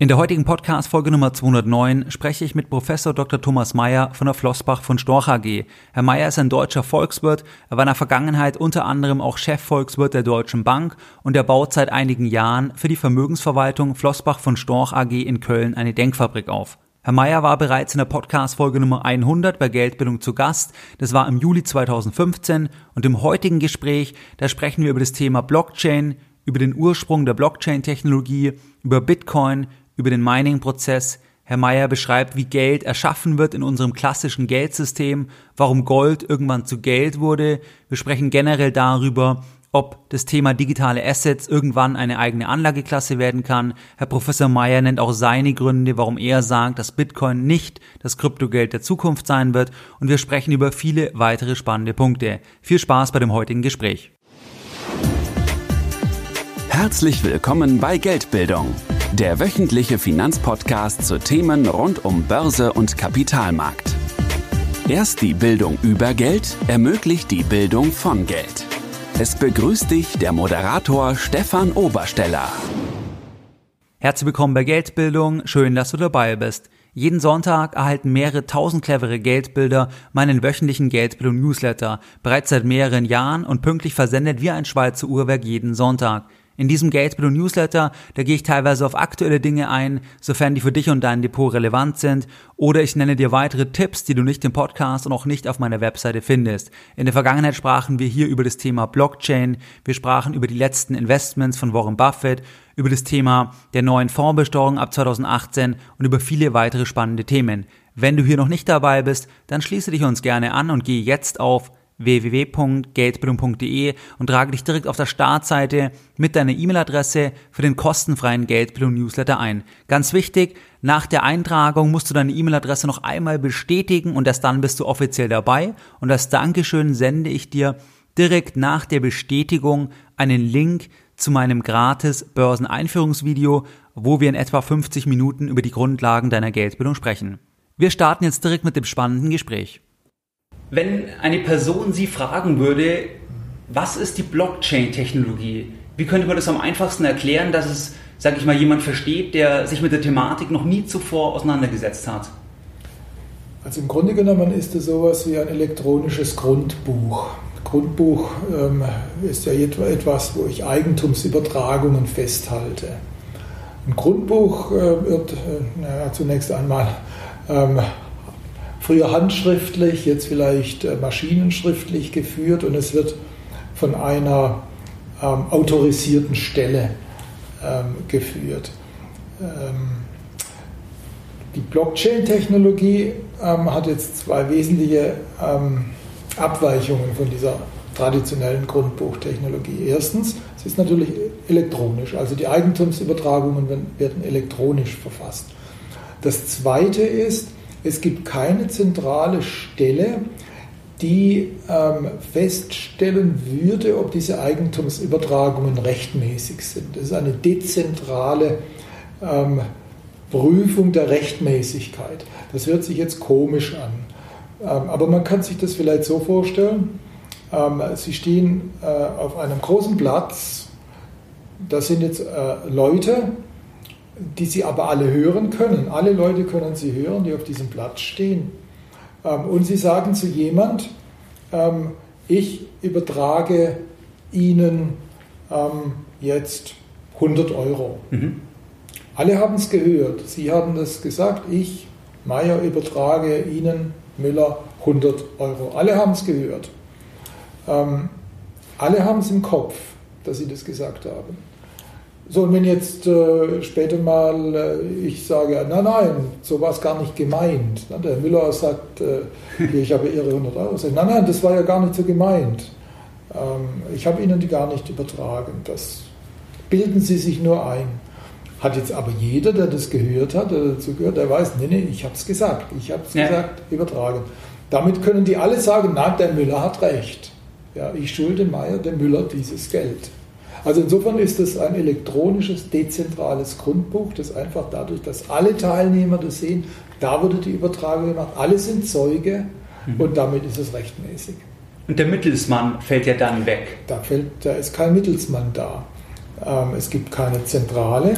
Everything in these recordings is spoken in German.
In der heutigen Podcast Folge Nummer 209 spreche ich mit Professor Dr. Thomas Mayer von der Flossbach von Storch AG. Herr Mayer ist ein deutscher Volkswirt. Er war in der Vergangenheit unter anderem auch Chefvolkswirt der Deutschen Bank und er baut seit einigen Jahren für die Vermögensverwaltung Flossbach von Storch AG in Köln eine Denkfabrik auf. Herr Mayer war bereits in der Podcast-Folge Nummer 100 bei Geldbildung zu Gast. Das war im Juli 2015 und im heutigen Gespräch, da sprechen wir über das Thema Blockchain, über den Ursprung der Blockchain-Technologie, über Bitcoin, über den Mining-Prozess. Herr Meyer beschreibt, wie Geld erschaffen wird in unserem klassischen Geldsystem, warum Gold irgendwann zu Geld wurde. Wir sprechen generell darüber, ob das Thema digitale Assets irgendwann eine eigene Anlageklasse werden kann. Herr Professor Meyer nennt auch seine Gründe, warum er sagt, dass Bitcoin nicht das Kryptogeld der Zukunft sein wird. Und wir sprechen über viele weitere spannende Punkte. Viel Spaß bei dem heutigen Gespräch. Herzlich willkommen bei Geldbildung der wöchentliche Finanzpodcast zu Themen rund um Börse und Kapitalmarkt. Erst die Bildung über Geld ermöglicht die Bildung von Geld. Es begrüßt dich der Moderator Stefan Obersteller. Herzlich willkommen bei Geldbildung, schön, dass du dabei bist. Jeden Sonntag erhalten mehrere tausend clevere Geldbilder meinen wöchentlichen Geldbildung Newsletter, bereits seit mehreren Jahren und pünktlich versendet wie ein Schweizer Uhrwerk jeden Sonntag. In diesem Geldbildung Newsletter, da gehe ich teilweise auf aktuelle Dinge ein, sofern die für dich und dein Depot relevant sind, oder ich nenne dir weitere Tipps, die du nicht im Podcast und auch nicht auf meiner Webseite findest. In der Vergangenheit sprachen wir hier über das Thema Blockchain, wir sprachen über die letzten Investments von Warren Buffett, über das Thema der neuen Fondsbesteuerung ab 2018 und über viele weitere spannende Themen. Wenn du hier noch nicht dabei bist, dann schließe dich uns gerne an und gehe jetzt auf www.geldbildung.de und trage dich direkt auf der Startseite mit deiner E-Mail-Adresse für den kostenfreien Geldbildung-Newsletter ein. Ganz wichtig, nach der Eintragung musst du deine E-Mail-Adresse noch einmal bestätigen und erst dann bist du offiziell dabei. Und als Dankeschön sende ich dir direkt nach der Bestätigung einen Link zu meinem gratis Börseneinführungsvideo, wo wir in etwa 50 Minuten über die Grundlagen deiner Geldbildung sprechen. Wir starten jetzt direkt mit dem spannenden Gespräch. Wenn eine Person Sie fragen würde, was ist die Blockchain-Technologie? Wie könnte man das am einfachsten erklären, dass es, sage ich mal, jemand versteht, der sich mit der Thematik noch nie zuvor auseinandergesetzt hat? Also im Grunde genommen ist es sowas wie ein elektronisches Grundbuch. Grundbuch ähm, ist ja etwas, wo ich Eigentumsübertragungen festhalte. Ein Grundbuch äh, wird äh, naja, zunächst einmal ähm, früher handschriftlich, jetzt vielleicht äh, maschinenschriftlich geführt und es wird von einer ähm, autorisierten Stelle ähm, geführt. Ähm, die Blockchain-Technologie ähm, hat jetzt zwei wesentliche ähm, Abweichungen von dieser traditionellen Grundbuchtechnologie. Erstens, es ist natürlich elektronisch, also die Eigentumsübertragungen werden elektronisch verfasst. Das zweite ist, es gibt keine zentrale Stelle, die ähm, feststellen würde, ob diese Eigentumsübertragungen rechtmäßig sind. Das ist eine dezentrale ähm, Prüfung der Rechtmäßigkeit. Das hört sich jetzt komisch an, ähm, aber man kann sich das vielleicht so vorstellen. Ähm, Sie stehen äh, auf einem großen Platz, das sind jetzt äh, Leute, die sie aber alle hören können. Alle Leute können sie hören, die auf diesem Platz stehen. Ähm, und sie sagen zu jemand, ähm, ich übertrage Ihnen ähm, jetzt 100 Euro. Mhm. Alle haben es gehört. Sie haben das gesagt. Ich, Meier, übertrage Ihnen, Müller, 100 Euro. Alle haben es gehört. alle haben es im Kopf, dass Sie das gesagt haben. So, und wenn jetzt äh, später mal äh, ich sage, nein, nein, so war es gar nicht gemeint. Ne? Der Müller sagt, äh, ich habe Ihre 100 Euro. Sage, nein, nein, das war ja gar nicht so gemeint. Ähm, ich habe Ihnen die gar nicht übertragen. Das bilden Sie sich nur ein. Hat jetzt aber jeder, der das gehört hat, der dazu gehört, der weiß, nee, nee, ich habe es gesagt. Ich habe es ja. gesagt, übertragen. Damit können die alle sagen, nein, der Müller hat recht. Ja, ich schulde Meier, dem Müller, dieses Geld. Also insofern ist es ein elektronisches, dezentrales Grundbuch, das einfach dadurch, dass alle Teilnehmer das sehen, da wurde die Übertragung gemacht, alle sind Zeuge mhm. und damit ist es rechtmäßig. Und der Mittelsmann fällt ja dann weg. Da, fällt, da ist kein Mittelsmann da. Ähm, es gibt keine Zentrale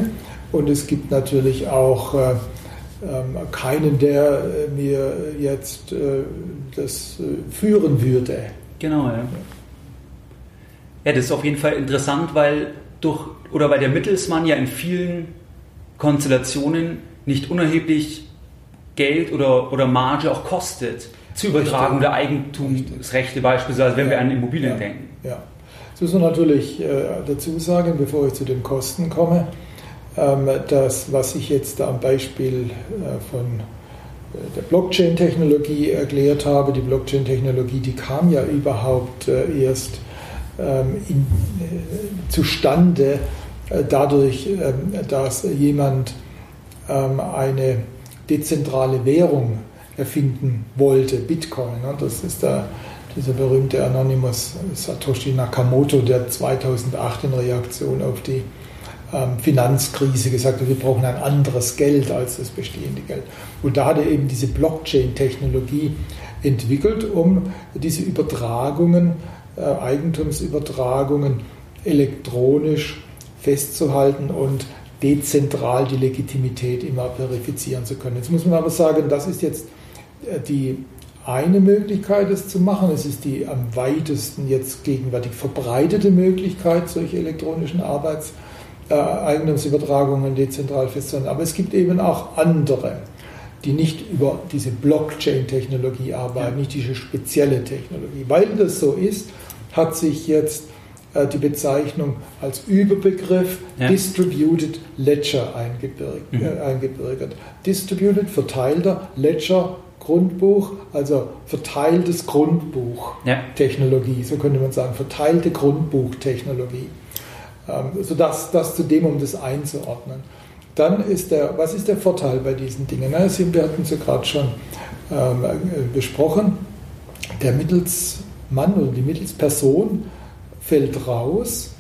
Und es gibt natürlich auch äh, ähm, keinen, der mir jetzt das führen würde. Genau, ja. Ja, das ist auf jeden Fall interessant, weil durch oder weil der Mittelsmann ja in vielen Konstellationen nicht unerheblich Geld oder, oder Marge auch kostet zur Übertragung der Eigentumsrechte beispielsweise, wenn ja. wir an Immobilien ja. denken. Ja, das muss man natürlich äh, dazu sagen, bevor ich zu den Kosten komme, ähm, dass was ich jetzt am Beispiel äh, von äh, der Blockchain-Technologie erklärt habe, die Blockchain-Technologie, die kam ja überhaupt äh, erst ähm, in, äh, zustande äh, dadurch, ähm, dass jemand ähm, eine dezentrale Währung erfinden wollte, Bitcoin. Ne? Das ist der, dieser berühmte Anonymous Satoshi Nakamoto, der 2008 in Reaktion auf die ähm, Finanzkrise gesagt hat, wir brauchen ein anderes Geld als das bestehende Geld. Und da hat er eben diese Blockchain-Technologie entwickelt, um diese Übertragungen, Eigentumsübertragungen elektronisch festzuhalten und dezentral die Legitimität immer verifizieren zu können. Jetzt muss man aber sagen, das ist jetzt äh, die eine Möglichkeit, es zu machen. Es ist die am weitesten jetzt gegenwärtig verbreitete Möglichkeit, solche elektronischen Arbeits- äh, Eigentumsübertragungen dezentral festzuhalten. Aber es gibt eben auch andere, die nicht über diese Blockchain-Technologie arbeiten, ja. nicht diese spezielle Technologie. Weil das so ist, hat sich jetzt äh, die Bezeichnung als Überbegriff ja. Distributed Ledger eingebürgert. Mhm. Äh, eingebürgert. Distributed, verteilter, Ledger, Grundbuch, also verteiltes Grundbuch-Technologie, ja. so könnte man sagen, verteilte Grundbuchtechnologie. Ähm, sodass das zu dem, um das einzuordnen. Dann ist der, was ist der Vorteil bei diesen Dingen? Na, wir hatten es ja gerade schon ähm, äh, besprochen. Der Mittelsmann oder die Mittelsperson fällt raus.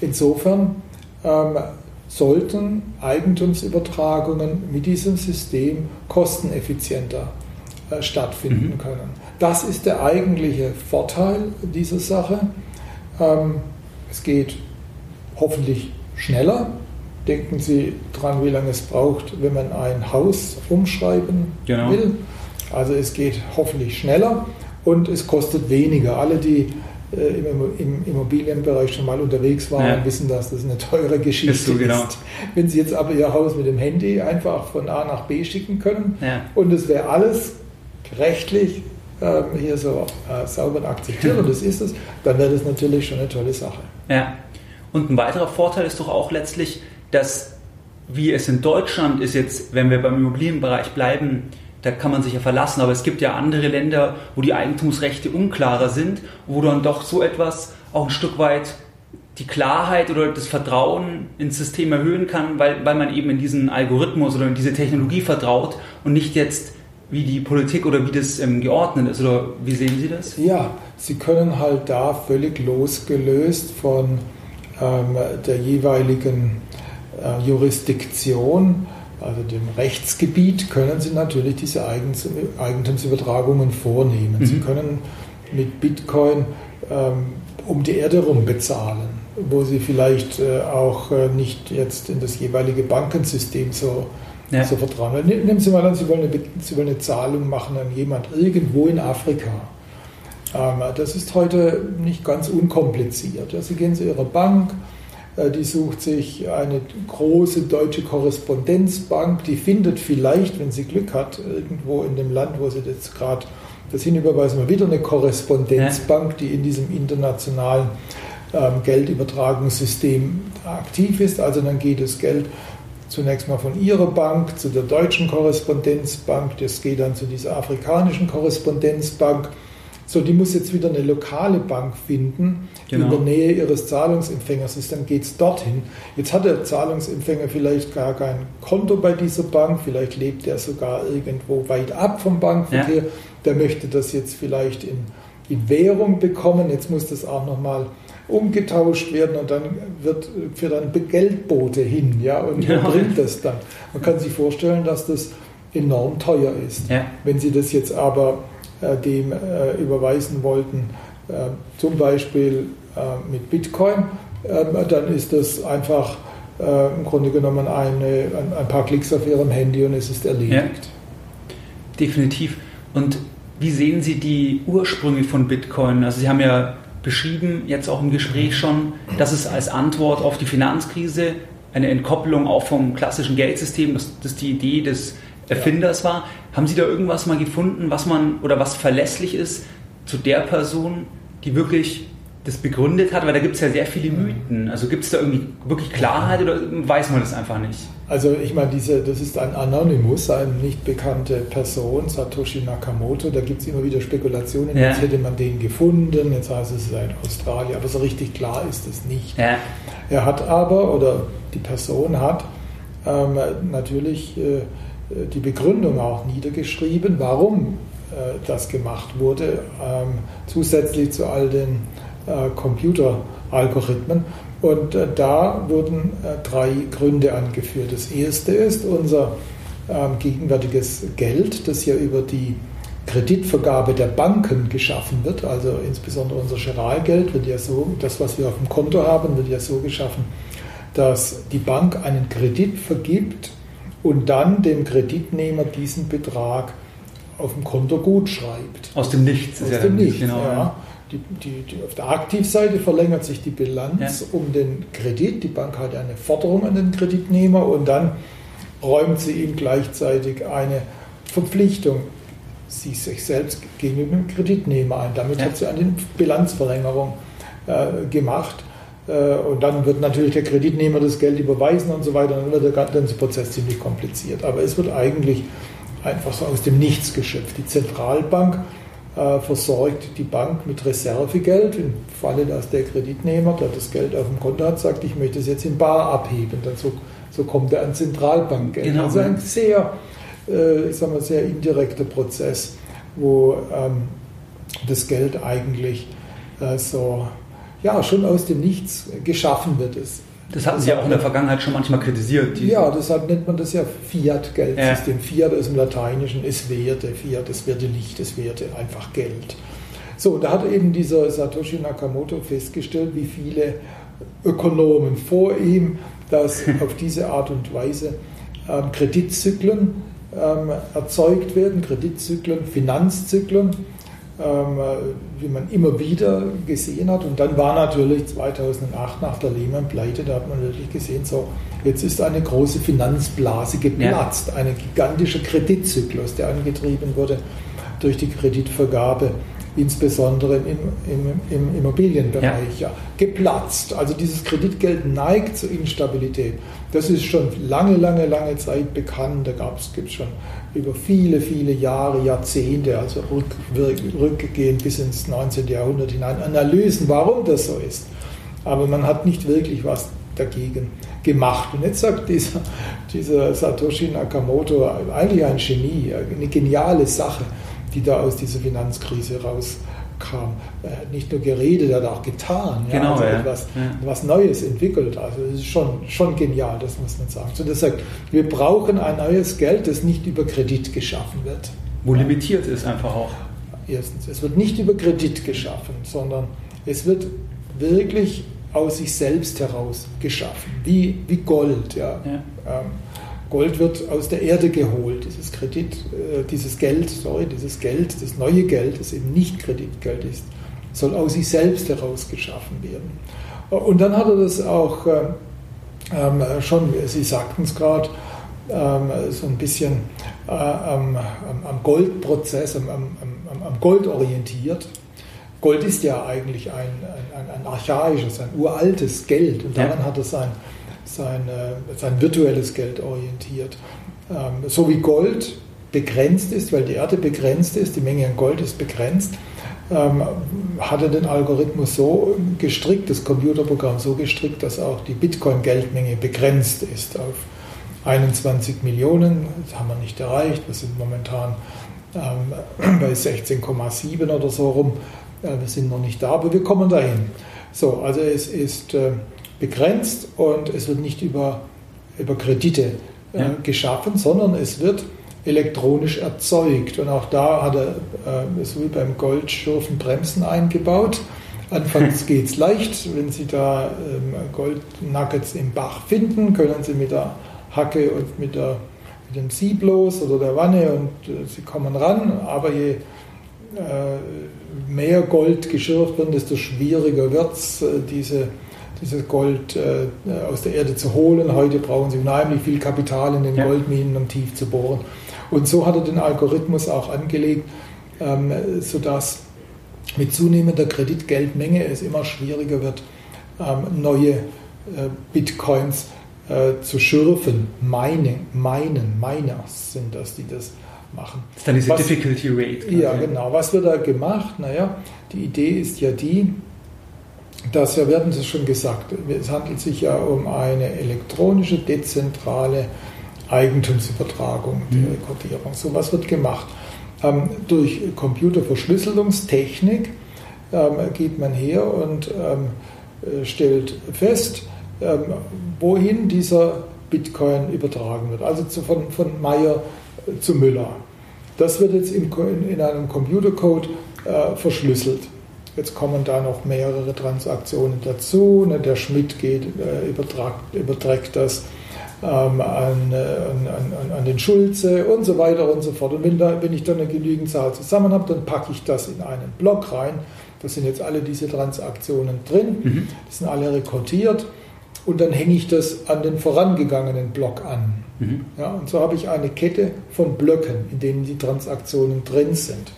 Insofern ähm, sollten Eigentumsübertragungen mit diesem System kosteneffizienter äh, stattfinden mhm. können. Das ist der eigentliche Vorteil dieser Sache. Ähm, es geht hoffentlich schneller. Denken Sie dran, wie lange es braucht, wenn man ein Haus umschreiben genau. will. Also es geht hoffentlich schneller und es kostet weniger. Alle, die äh, im, Immobilienbereich schon mal unterwegs waren, ja. wissen, dass das eine teure Geschichte ist. So, genau. ist. Wenn Sie jetzt aber Ihr Haus mit dem Handy einfach von A nach B schicken können ja. und es wäre alles rechtlich ähm, hier so äh, sauber akzeptiert und das ist es, dann wäre das natürlich schon eine tolle Sache. Ja. Und ein weiterer Vorteil ist doch auch letztlich, dass wie es in Deutschland ist jetzt, wenn wir beim Immobilienbereich bleiben, da kann man sich ja verlassen. Aber es gibt ja andere Länder, wo die Eigentumsrechte unklarer sind, wo dann doch so etwas auch ein Stück weit die Klarheit oder das Vertrauen ins System erhöhen kann, weil, weil man eben in diesen Algorithmus oder in diese Technologie vertraut und nicht jetzt wie die Politik oder wie das ähm, geordnet ist. Oder wie sehen Sie das? Ja, Sie können halt da völlig losgelöst von ähm, der jeweiligen äh, Jurisdiktion also dem Rechtsgebiet, können Sie natürlich diese Eigentumsübertragungen vornehmen. Mhm. Sie können mit Bitcoin ähm, um die Erde rum bezahlen, wo Sie vielleicht äh, auch äh, nicht jetzt in das jeweilige Bankensystem so, ja. so vertrauen. Nehmen Sie mal an, Sie wollen, eine, Sie wollen eine Zahlung machen an jemand irgendwo in Afrika. Ähm, das ist heute nicht ganz unkompliziert. Sie gehen zu Ihrer Bank, die sucht sich eine große deutsche Korrespondenzbank, die findet vielleicht, wenn sie Glück hat, irgendwo in dem Land, wo sie jetzt gerade das hinüberweisen, mal wieder eine Korrespondenzbank, die in diesem internationalen ähm, Geldübertragungssystem aktiv ist. Also dann geht das Geld zunächst mal von ihrer Bank zu der deutschen Korrespondenzbank, das geht dann zu dieser afrikanischen Korrespondenzbank so, die muss jetzt wieder eine lokale Bank finden, genau. in der Nähe ihres Zahlungsempfängers ist, dann geht es dorthin. Jetzt hat der Zahlungsempfänger vielleicht gar kein Konto bei dieser Bank, vielleicht lebt er sogar irgendwo weit ab vom Bankverkehr, ja. der möchte das jetzt vielleicht in, in Währung bekommen, jetzt muss das auch nochmal umgetauscht werden und dann wird für dann Geldbote hin, ja, und ja. bringt das dann. Man kann sich vorstellen, dass das enorm teuer ist. Ja. Wenn Sie das jetzt aber dem äh, überweisen wollten, äh, zum Beispiel mit Bitcoin, dann ist das einfach äh, im Grunde genommen eine, ein, paar Klicks auf Ihrem Handy und es ist erledigt. Ja, definitiv. Und wie sehen Sie die Ursprünge von Bitcoin? Also Sie haben ja beschrieben, jetzt auch im Gespräch schon, dass es als Antwort auf die Finanzkrise eine Entkopplung auch vom klassischen Geldsystem, dass das die Idee des Erfinders war. Haben Sie da irgendwas mal gefunden, was man oder was verlässlich ist zu der Person, die wirklich das begründet hat? Weil da gibt es ja sehr viele Mythen. Also gibt es da irgendwie wirklich Klarheit oder weiß man das einfach nicht? Also ich meine, diese, das ist ein Anonymous, eine nicht bekannte Person, Satoshi Nakamoto. Da gibt es immer wieder Spekulationen, ja. jetzt hätte man den gefunden, jetzt heißt es, es sei in Australien. Aber so richtig klar ist es nicht. Ja. Er hat aber, oder die Person hat ähm, natürlich äh, die Begründung auch niedergeschrieben, warum äh, das gemacht wurde, ähm, zusätzlich zu all den äh, Computeralgorithmen. Und äh, da wurden äh, drei Gründe angeführt. Das erste ist unser ähm, gegenwärtiges Geld, das ja über die Kreditvergabe der Banken geschaffen wird, also insbesondere unser Giralgeld wird ja so, das was wir auf dem Konto haben, wird ja so geschaffen, dass die Bank einen Kredit vergibt und dann dem Kreditnehmer diesen Betrag auf dem Konto gut schreibt. Aus dem Nichts. Aus dem Nichts, genau. Ja. Die, die, die, auf der Aktivseite verlängert sich die Bilanz ja. um den Kredit. Die Bank hat eine Forderung an den Kreditnehmer und dann räumt sie ihm gleichzeitig eine Verpflichtung sie sich selbst gegenüber dem Kreditnehmer ein. Damit ja. hat sie eine Bilanzverlängerung äh, gemacht. Äh, und dann wird natürlich der Kreditnehmer das Geld überweisen und so weiter. Dann wird der ganze Prozess ziemlich kompliziert. Aber es wird eigentlich einfach so aus dem Nichts geschöpft. Die Zentralbank äh, versorgt die Bank mit Reservegeld. Im Falle, dass der Kreditnehmer, der das Geld auf dem Konto hat, sagt, ich möchte es jetzt in Bar abheben. Dann so, so kommt er an Zentralbankgeld. Genau. Also ein sehr, äh, ich sag mal, sehr indirekter Prozess, wo ähm, das Geld eigentlich äh, so ja, schon aus dem Nichts geschaffen wird. Es, das hatten Sie ja auch in der Vergangenheit schon manchmal kritisiert. Ja, deshalb nennt man das ja Fiat-Geldsystem. Ja. Fiat ist im Lateinischen ist Werte, Fiat ist Werte Licht, ist Werte einfach Geld. So, da hat eben dieser Satoshi Nakamoto festgestellt, wie viele Ökonomen vor ihm, dass auf diese Art und Weise ähm, Kreditzyklen ähm, erzeugt werden, Kreditzyklen, Finanzzyklen wie man immer wieder gesehen hat. Und dann war natürlich 2008 nach der Lehman-Pleite, da hat man wirklich gesehen, so, jetzt ist eine große Finanzblase geplatzt, ja. ein gigantischer Kreditzyklus, der angetrieben wurde durch die Kreditvergabe insbesondere im, im, im Immobilienbereich, ja. ja. geplatzt. Also dieses Kreditgeld neigt zur Instabilität. Das ist schon lange, lange, lange Zeit bekannt. Da gibt es schon über viele, viele Jahre, Jahrzehnte, also rückgehend bis ins 19. Jahrhundert hinein, Analysen, warum das so ist. Aber man hat nicht wirklich was dagegen gemacht. Und jetzt sagt dieser, dieser Satoshi Nakamoto, eigentlich ein Genie, eine geniale Sache die da aus dieser Finanzkrise rauskam. Äh, nicht nur geredet, er hat auch getan. Ja, genau, also ja. Etwas, ja. was Neues entwickelt. Also es ist schon, schon genial, das muss man sagen. So, das sagt, wir brauchen ein neues Geld, das nicht über Kredit geschaffen wird. Wo limitiert ist einfach auch. Erstens, es wird nicht über Kredit geschaffen, sondern es wird wirklich aus sich selbst heraus geschaffen, wie, wie Gold. Ja. ja. Ähm, Gold wird aus der Erde geholt. Dieses Kredit, äh, dieses Geld, sorry, dieses Geld, das neue Geld, das eben nicht Kreditgeld ist, soll aus sich selbst heraus geschaffen werden. Und dann hat er das auch äh, ähm, schon, Sie sagten es gerade, ähm, so ein bisschen äh, am, am, Goldprozess, am, am, Gold orientiert. Gold ist ja eigentlich ein, ein, ein archaisches, ein uraltes Geld und daran ja. hat er sein sein, sein virtuelles Geld orientiert. Ähm, so wie Gold begrenzt ist, weil die Erde begrenzt ist, die Menge an Gold ist begrenzt, ähm, hat er den Algorithmus so gestrickt, das Computerprogramm so gestrickt, dass auch die Bitcoin-Geldmenge begrenzt ist auf 21 Millionen. Das haben wir nicht erreicht. Wir sind momentan ähm, bei 16,7 oder so rum. Äh, wir sind noch nicht da, aber wir kommen dahin. So, also es ist äh, begrenzt und es wird nicht über, über Kredite äh, ja. geschaffen, sondern es wird elektronisch erzeugt. Und auch da hat er, äh, so wie beim Gold, Schürfen Bremsen eingebaut. Anfangs geht es leicht. Wenn Sie da ähm, Goldnuggets im Bach finden, können Sie mit der Hacke und mit, der, mit dem Sieblos oder der Wanne und äh, Sie kommen ran. Aber je äh, mehr Gold geschürft wird, desto schwieriger wird es, äh, diese, dieses Gold äh, aus der Erde zu holen. Heute brauchen Sie unheimlich viel Kapital in den ja. Goldminen, um tief zu bohren. Und so hat er den Algorithmus auch angelegt, ähm, sodass mit zunehmender Kreditgeldmenge es immer schwieriger wird, ähm, neue äh, Bitcoins äh, zu schürfen. Mining, meinen, Miners sind das, die das machen. Das ist dann diese Was, Difficulty Rate. Ja, genau. Was wird da gemacht? Naja, die Idee ist ja die, dass, ja, wir hatten es schon gesagt, es handelt sich ja um eine elektronische, dezentrale Eigentumsübertragung, die mhm. Rekordierung. So was wird gemacht. Ähm, durch Computerverschlüsselungstechnik ähm, geht man her und ähm, äh, stellt fest, ähm, wohin dieser Bitcoin übertragen wird. Also zu, von, von Meyer zu Müller. Das wird jetzt im, in einem Computercode äh, verschlüsselt. Jetzt kommen da noch mehrere Transaktionen dazu. Ne? Der Schmidt geht, äh, übertragt, überträgt das ähm, an, an, an, an, den Schulze und so weiter und so fort. Und wenn, da, wenn ich dann eine genügend Zahl zusammen habe, dann packe ich das in einen Block rein. Da sind jetzt alle diese Transaktionen drin, mhm. die sind alle rekordiert und dann hänge ich das an den vorangegangenen Block an. Mhm. Ja, und so habe ich eine Kette von Blöcken, in denen die Transaktionen drin sind.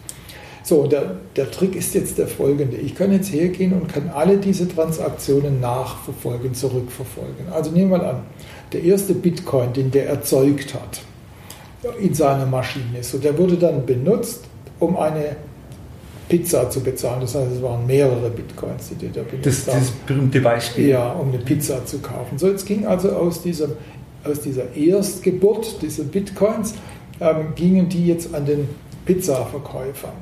So, der, der Trick ist jetzt der folgende. Ich kann jetzt hergehen und kann alle diese Transaktionen nachverfolgen, zurückverfolgen. Also nehmen wir mal an, der erste Bitcoin, den der erzeugt hat in seiner Maschine, so, der wurde dann benutzt, um eine Pizza zu bezahlen. Das heißt, es waren mehrere Bitcoins, die der benutzt das, Das berühmte Beispiel. Ja, um eine Pizza zu kaufen. So, jetzt ging also aus, diesem, aus dieser Erstgeburt dieser Bitcoins, ähm, gingen die jetzt an den Pizzaverkäufer.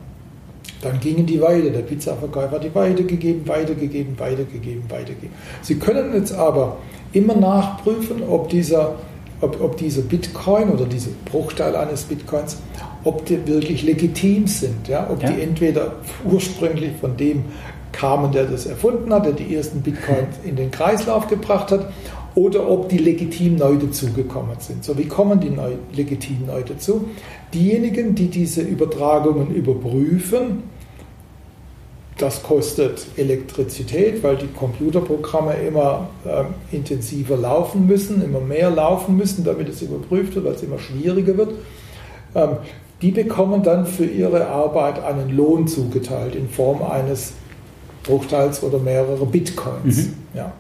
Dann gingen die weiter. Der Pizzaverkäufer hat die weitergegeben, weitergegeben, weitergegeben, weitergegeben. Sie können jetzt aber immer nachprüfen, ob dieser, ob, ob dieser Bitcoin oder dieser Bruchteil eines Bitcoins, ob die wirklich legitim sind. Ja? Ob ja. die entweder ursprünglich von dem kamen, der das erfunden hat, der die ersten Bitcoins in den Kreislauf gebracht hat, oder ob die legitim neu dazugekommen sind. So, wie kommen die neu, legitim neu dazu? Diejenigen, die diese Übertragungen überprüfen, das kostet Elektrizität, weil die Computerprogramme immer äh, intensiver laufen müssen, immer mehr laufen müssen, damit es überprüft wird, weil es immer schwieriger wird. Ähm, die bekommen dann für ihre Arbeit einen Lohn zugeteilt in Form eines Bruchteils oder mehrerer Bitcoins. Mhm. Ja.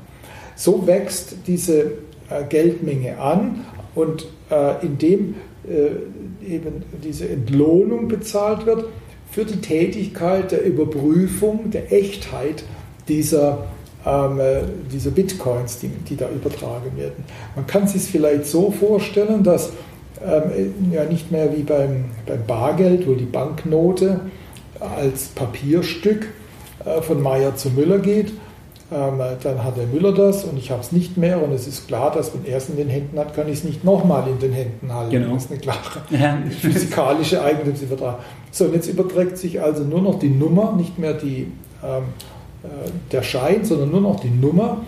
So wächst diese äh, Geldmenge an und äh, indem äh, eben diese Entlohnung bezahlt wird, für die Tätigkeit der Überprüfung der Echtheit dieser, ähm, äh, dieser Bitcoins, die, die, da übertragen werden. Man kann sich vielleicht so vorstellen, dass ähm, ja nicht mehr wie beim, beim Bargeld, wo die Banknote als Papierstück äh, von Meier zu Müller geht, dann hat der Müller das und ich habe es nicht mehr und es ist klar, dass wenn er es in den Händen hat, kann ich es nicht nochmal in den Händen halten. Genau. Das ist eine klare ja. physikalische Eigentumsübertragung. So, und jetzt überträgt sich also nur noch die Nummer, nicht mehr die, ähm, äh, der Schein, sondern nur noch die Nummer.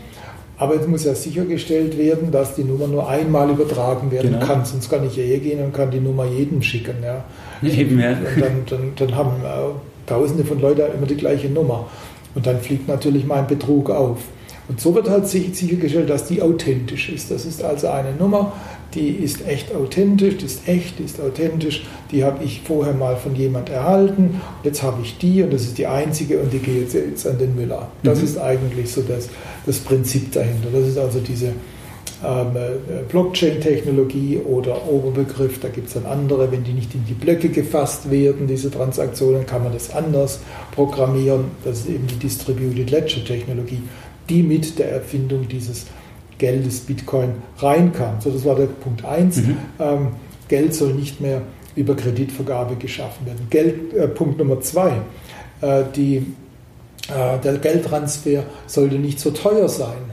Aber jetzt muss ja sichergestellt werden, dass die Nummer nur einmal übertragen werden genau. kann. Sonst kann ich ja hergehen und kann die Nummer jedem schicken. Ja. Eben, ja. Und dann, dann, dann haben äh, Tausende von Leuten immer die gleiche Nummer. Und dann fliegt natürlich mein Betrug auf. Und so wird halt sichergestellt, dass die authentisch ist. Das ist also eine Nummer, die ist echt authentisch, die ist echt, die ist authentisch, die habe ich vorher mal von jemand erhalten, jetzt habe ich die und das ist die einzige und die geht jetzt an den Müller. Das mhm. ist eigentlich so das, das Prinzip dahinter. Das ist also diese Blockchain-Technologie oder Oberbegriff, da gibt es dann andere, wenn die nicht in die Blöcke gefasst werden, diese Transaktionen, kann man das anders programmieren. Das ist eben die Distributed Ledger-Technologie, die mit der Erfindung dieses Geldes Bitcoin reinkam. So, das war der Punkt 1. Mhm. Ähm, Geld soll nicht mehr über Kreditvergabe geschaffen werden. Geld, äh, Punkt Nummer 2. Äh, äh, der Geldtransfer sollte nicht so teuer sein.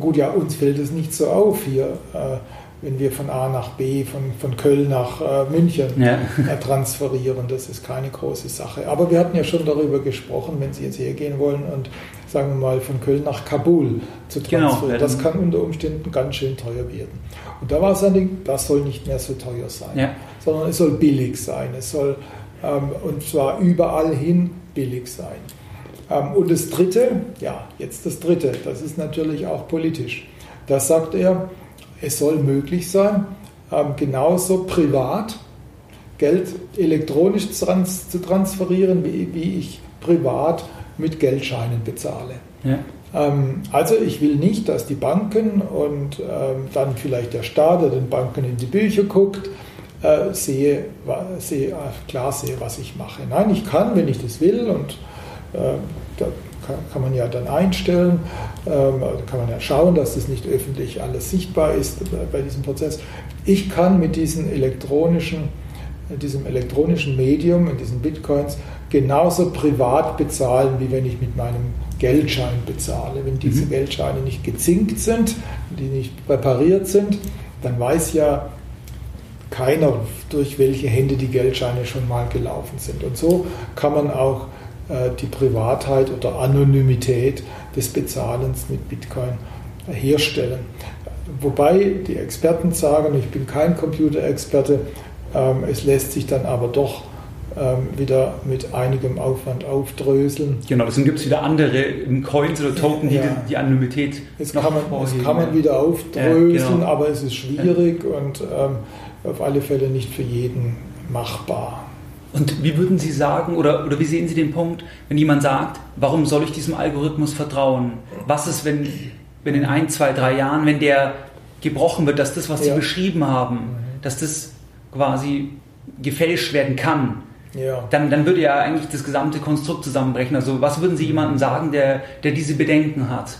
Gut, ja, uns fällt es nicht so auf hier. Äh, wenn wir von A nach B, von, von Köln nach äh, München ja. äh, transferieren. Das ist keine große Sache. Aber wir hatten ja schon darüber gesprochen, wenn Sie jetzt hergehen wollen und sagen wir mal von Köln nach Kabul zu genau, transferieren. Genau, das kann unter Umständen ganz schön teuer werden. Und da war es ein Ding, das soll nicht mehr so teuer sein, ja. sondern es soll billig sein. Es soll ähm, und zwar überall hin billig sein. Ähm, und das Dritte, ja, jetzt das Dritte, das ist natürlich auch politisch. Das sagt er, es soll möglich sein, ähm, genauso privat Geld elektronisch zu transferieren, wie, ich privat mit Geldscheinen bezahle. Ja. Ähm, also ich will nicht, dass die Banken und dann vielleicht der Staat, der den Banken in die Bücher guckt, äh, sehe, sehe, klar sehe, was ich mache. Nein, ich kann, wenn ich das will und äh, da kann man ja dann einstellen, ähm, kann man ja schauen, dass das nicht öffentlich alles sichtbar ist bei diesem Prozess. Ich kann mit diesen elektronischen, diesem elektronischen Medium, mit diesen Bitcoins, genauso privat bezahlen, wie wenn ich mit meinem Geldschein bezahle. Wenn diese mhm. Geldscheine nicht gezinkt sind, die nicht präpariert sind, dann weiß ja keiner, durch welche Hände die Geldscheine schon mal gelaufen sind. Und so kann man auch die Privatheit oder Anonymität des Bezahlens mit Bitcoin herstellen. Wobei die Experten sagen, ich bin kein Computerexperte, ähm, es lässt sich dann aber doch ähm, wieder mit einigem Aufwand aufdröseln. Genau, deswegen gibt es wieder andere Coins oder Token, die ja. die Anonymität das noch kann man, Das kann man wieder aufdröseln, ja, genau. aber es ist schwierig ja. und ähm, auf alle Fälle nicht für jeden machbar. Und wie würden Sie sagen, oder, oder wie sehen Sie den Punkt, wenn jemand sagt, warum soll ich diesem Algorithmus vertrauen? Was ist, wenn, wenn in ein, zwei, drei Jahren, wenn der gebrochen wird, dass das, was ja. Sie beschrieben haben, dass das quasi gefälscht werden kann? Ja. Dann, dann würde ja eigentlich das gesamte Konstrukt zusammenbrechen. Also was würden Sie jemandem sagen, der, der diese Bedenken hat?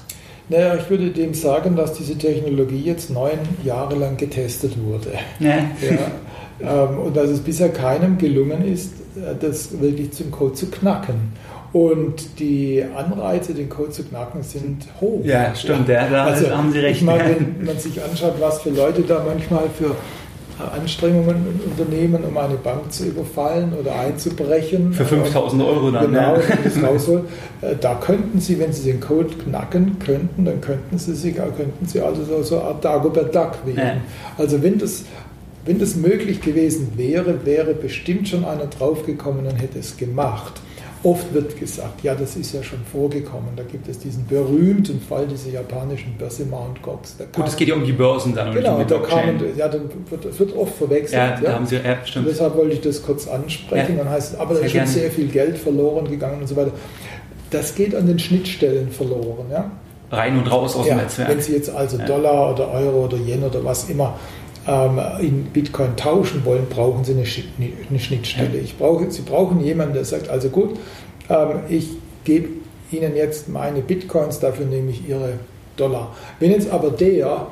Naja, ich würde dem sagen, dass diese Technologie jetzt neun Jahre lang getestet wurde. Ja. ja. Ähm, und dass es bisher keinem gelungen ist, äh, das wirklich zum Code zu knacken. Und die Anreize, den Code zu knacken, sind hoch. Ja, stimmt, ja. da also, haben Sie recht. Ich meine, wenn man sich anschaut, was für Leute da manchmal für Anstrengungen unternehmen, um eine Bank zu überfallen oder einzubrechen. Für 5000 Euro dann. Genau, ja. das rausholen. Äh, da könnten Sie, wenn Sie den Code knacken könnten, dann könnten Sie sich, könnten Sie also so, so eine Art Dagobert Duck wählen. Ja. Also wenn das wenn das möglich gewesen wäre, wäre bestimmt schon einer draufgekommen und hätte es gemacht. Oft wird gesagt, ja, das ist ja schon vorgekommen. Da gibt es diesen berühmten Fall dieser japanischen Börse Mt. Gox. Gut, es geht ja um die Börsen dann. Genau, da kamen, ja, dann wird, das wird oft verwechselt. Ja, ja. haben Sie, ja, stimmt. Und deshalb wollte ich das kurz ansprechen. Ja. Dann heißt es, aber da ist schon sehr viel Geld verloren gegangen und so weiter. Das geht an den Schnittstellen verloren. Ja? Rein und raus aus dem Netzwerk. Wenn Sie jetzt also Dollar oder Euro oder Yen oder was immer in Bitcoin tauschen wollen, brauchen Sie eine, eine Schnittstelle. Ich brauche, Sie brauchen jemanden, der sagt, also gut, ähm, ich gebe Ihnen jetzt meine Bitcoins, dafür nehme ich Ihre Dollar. Wenn jetzt aber der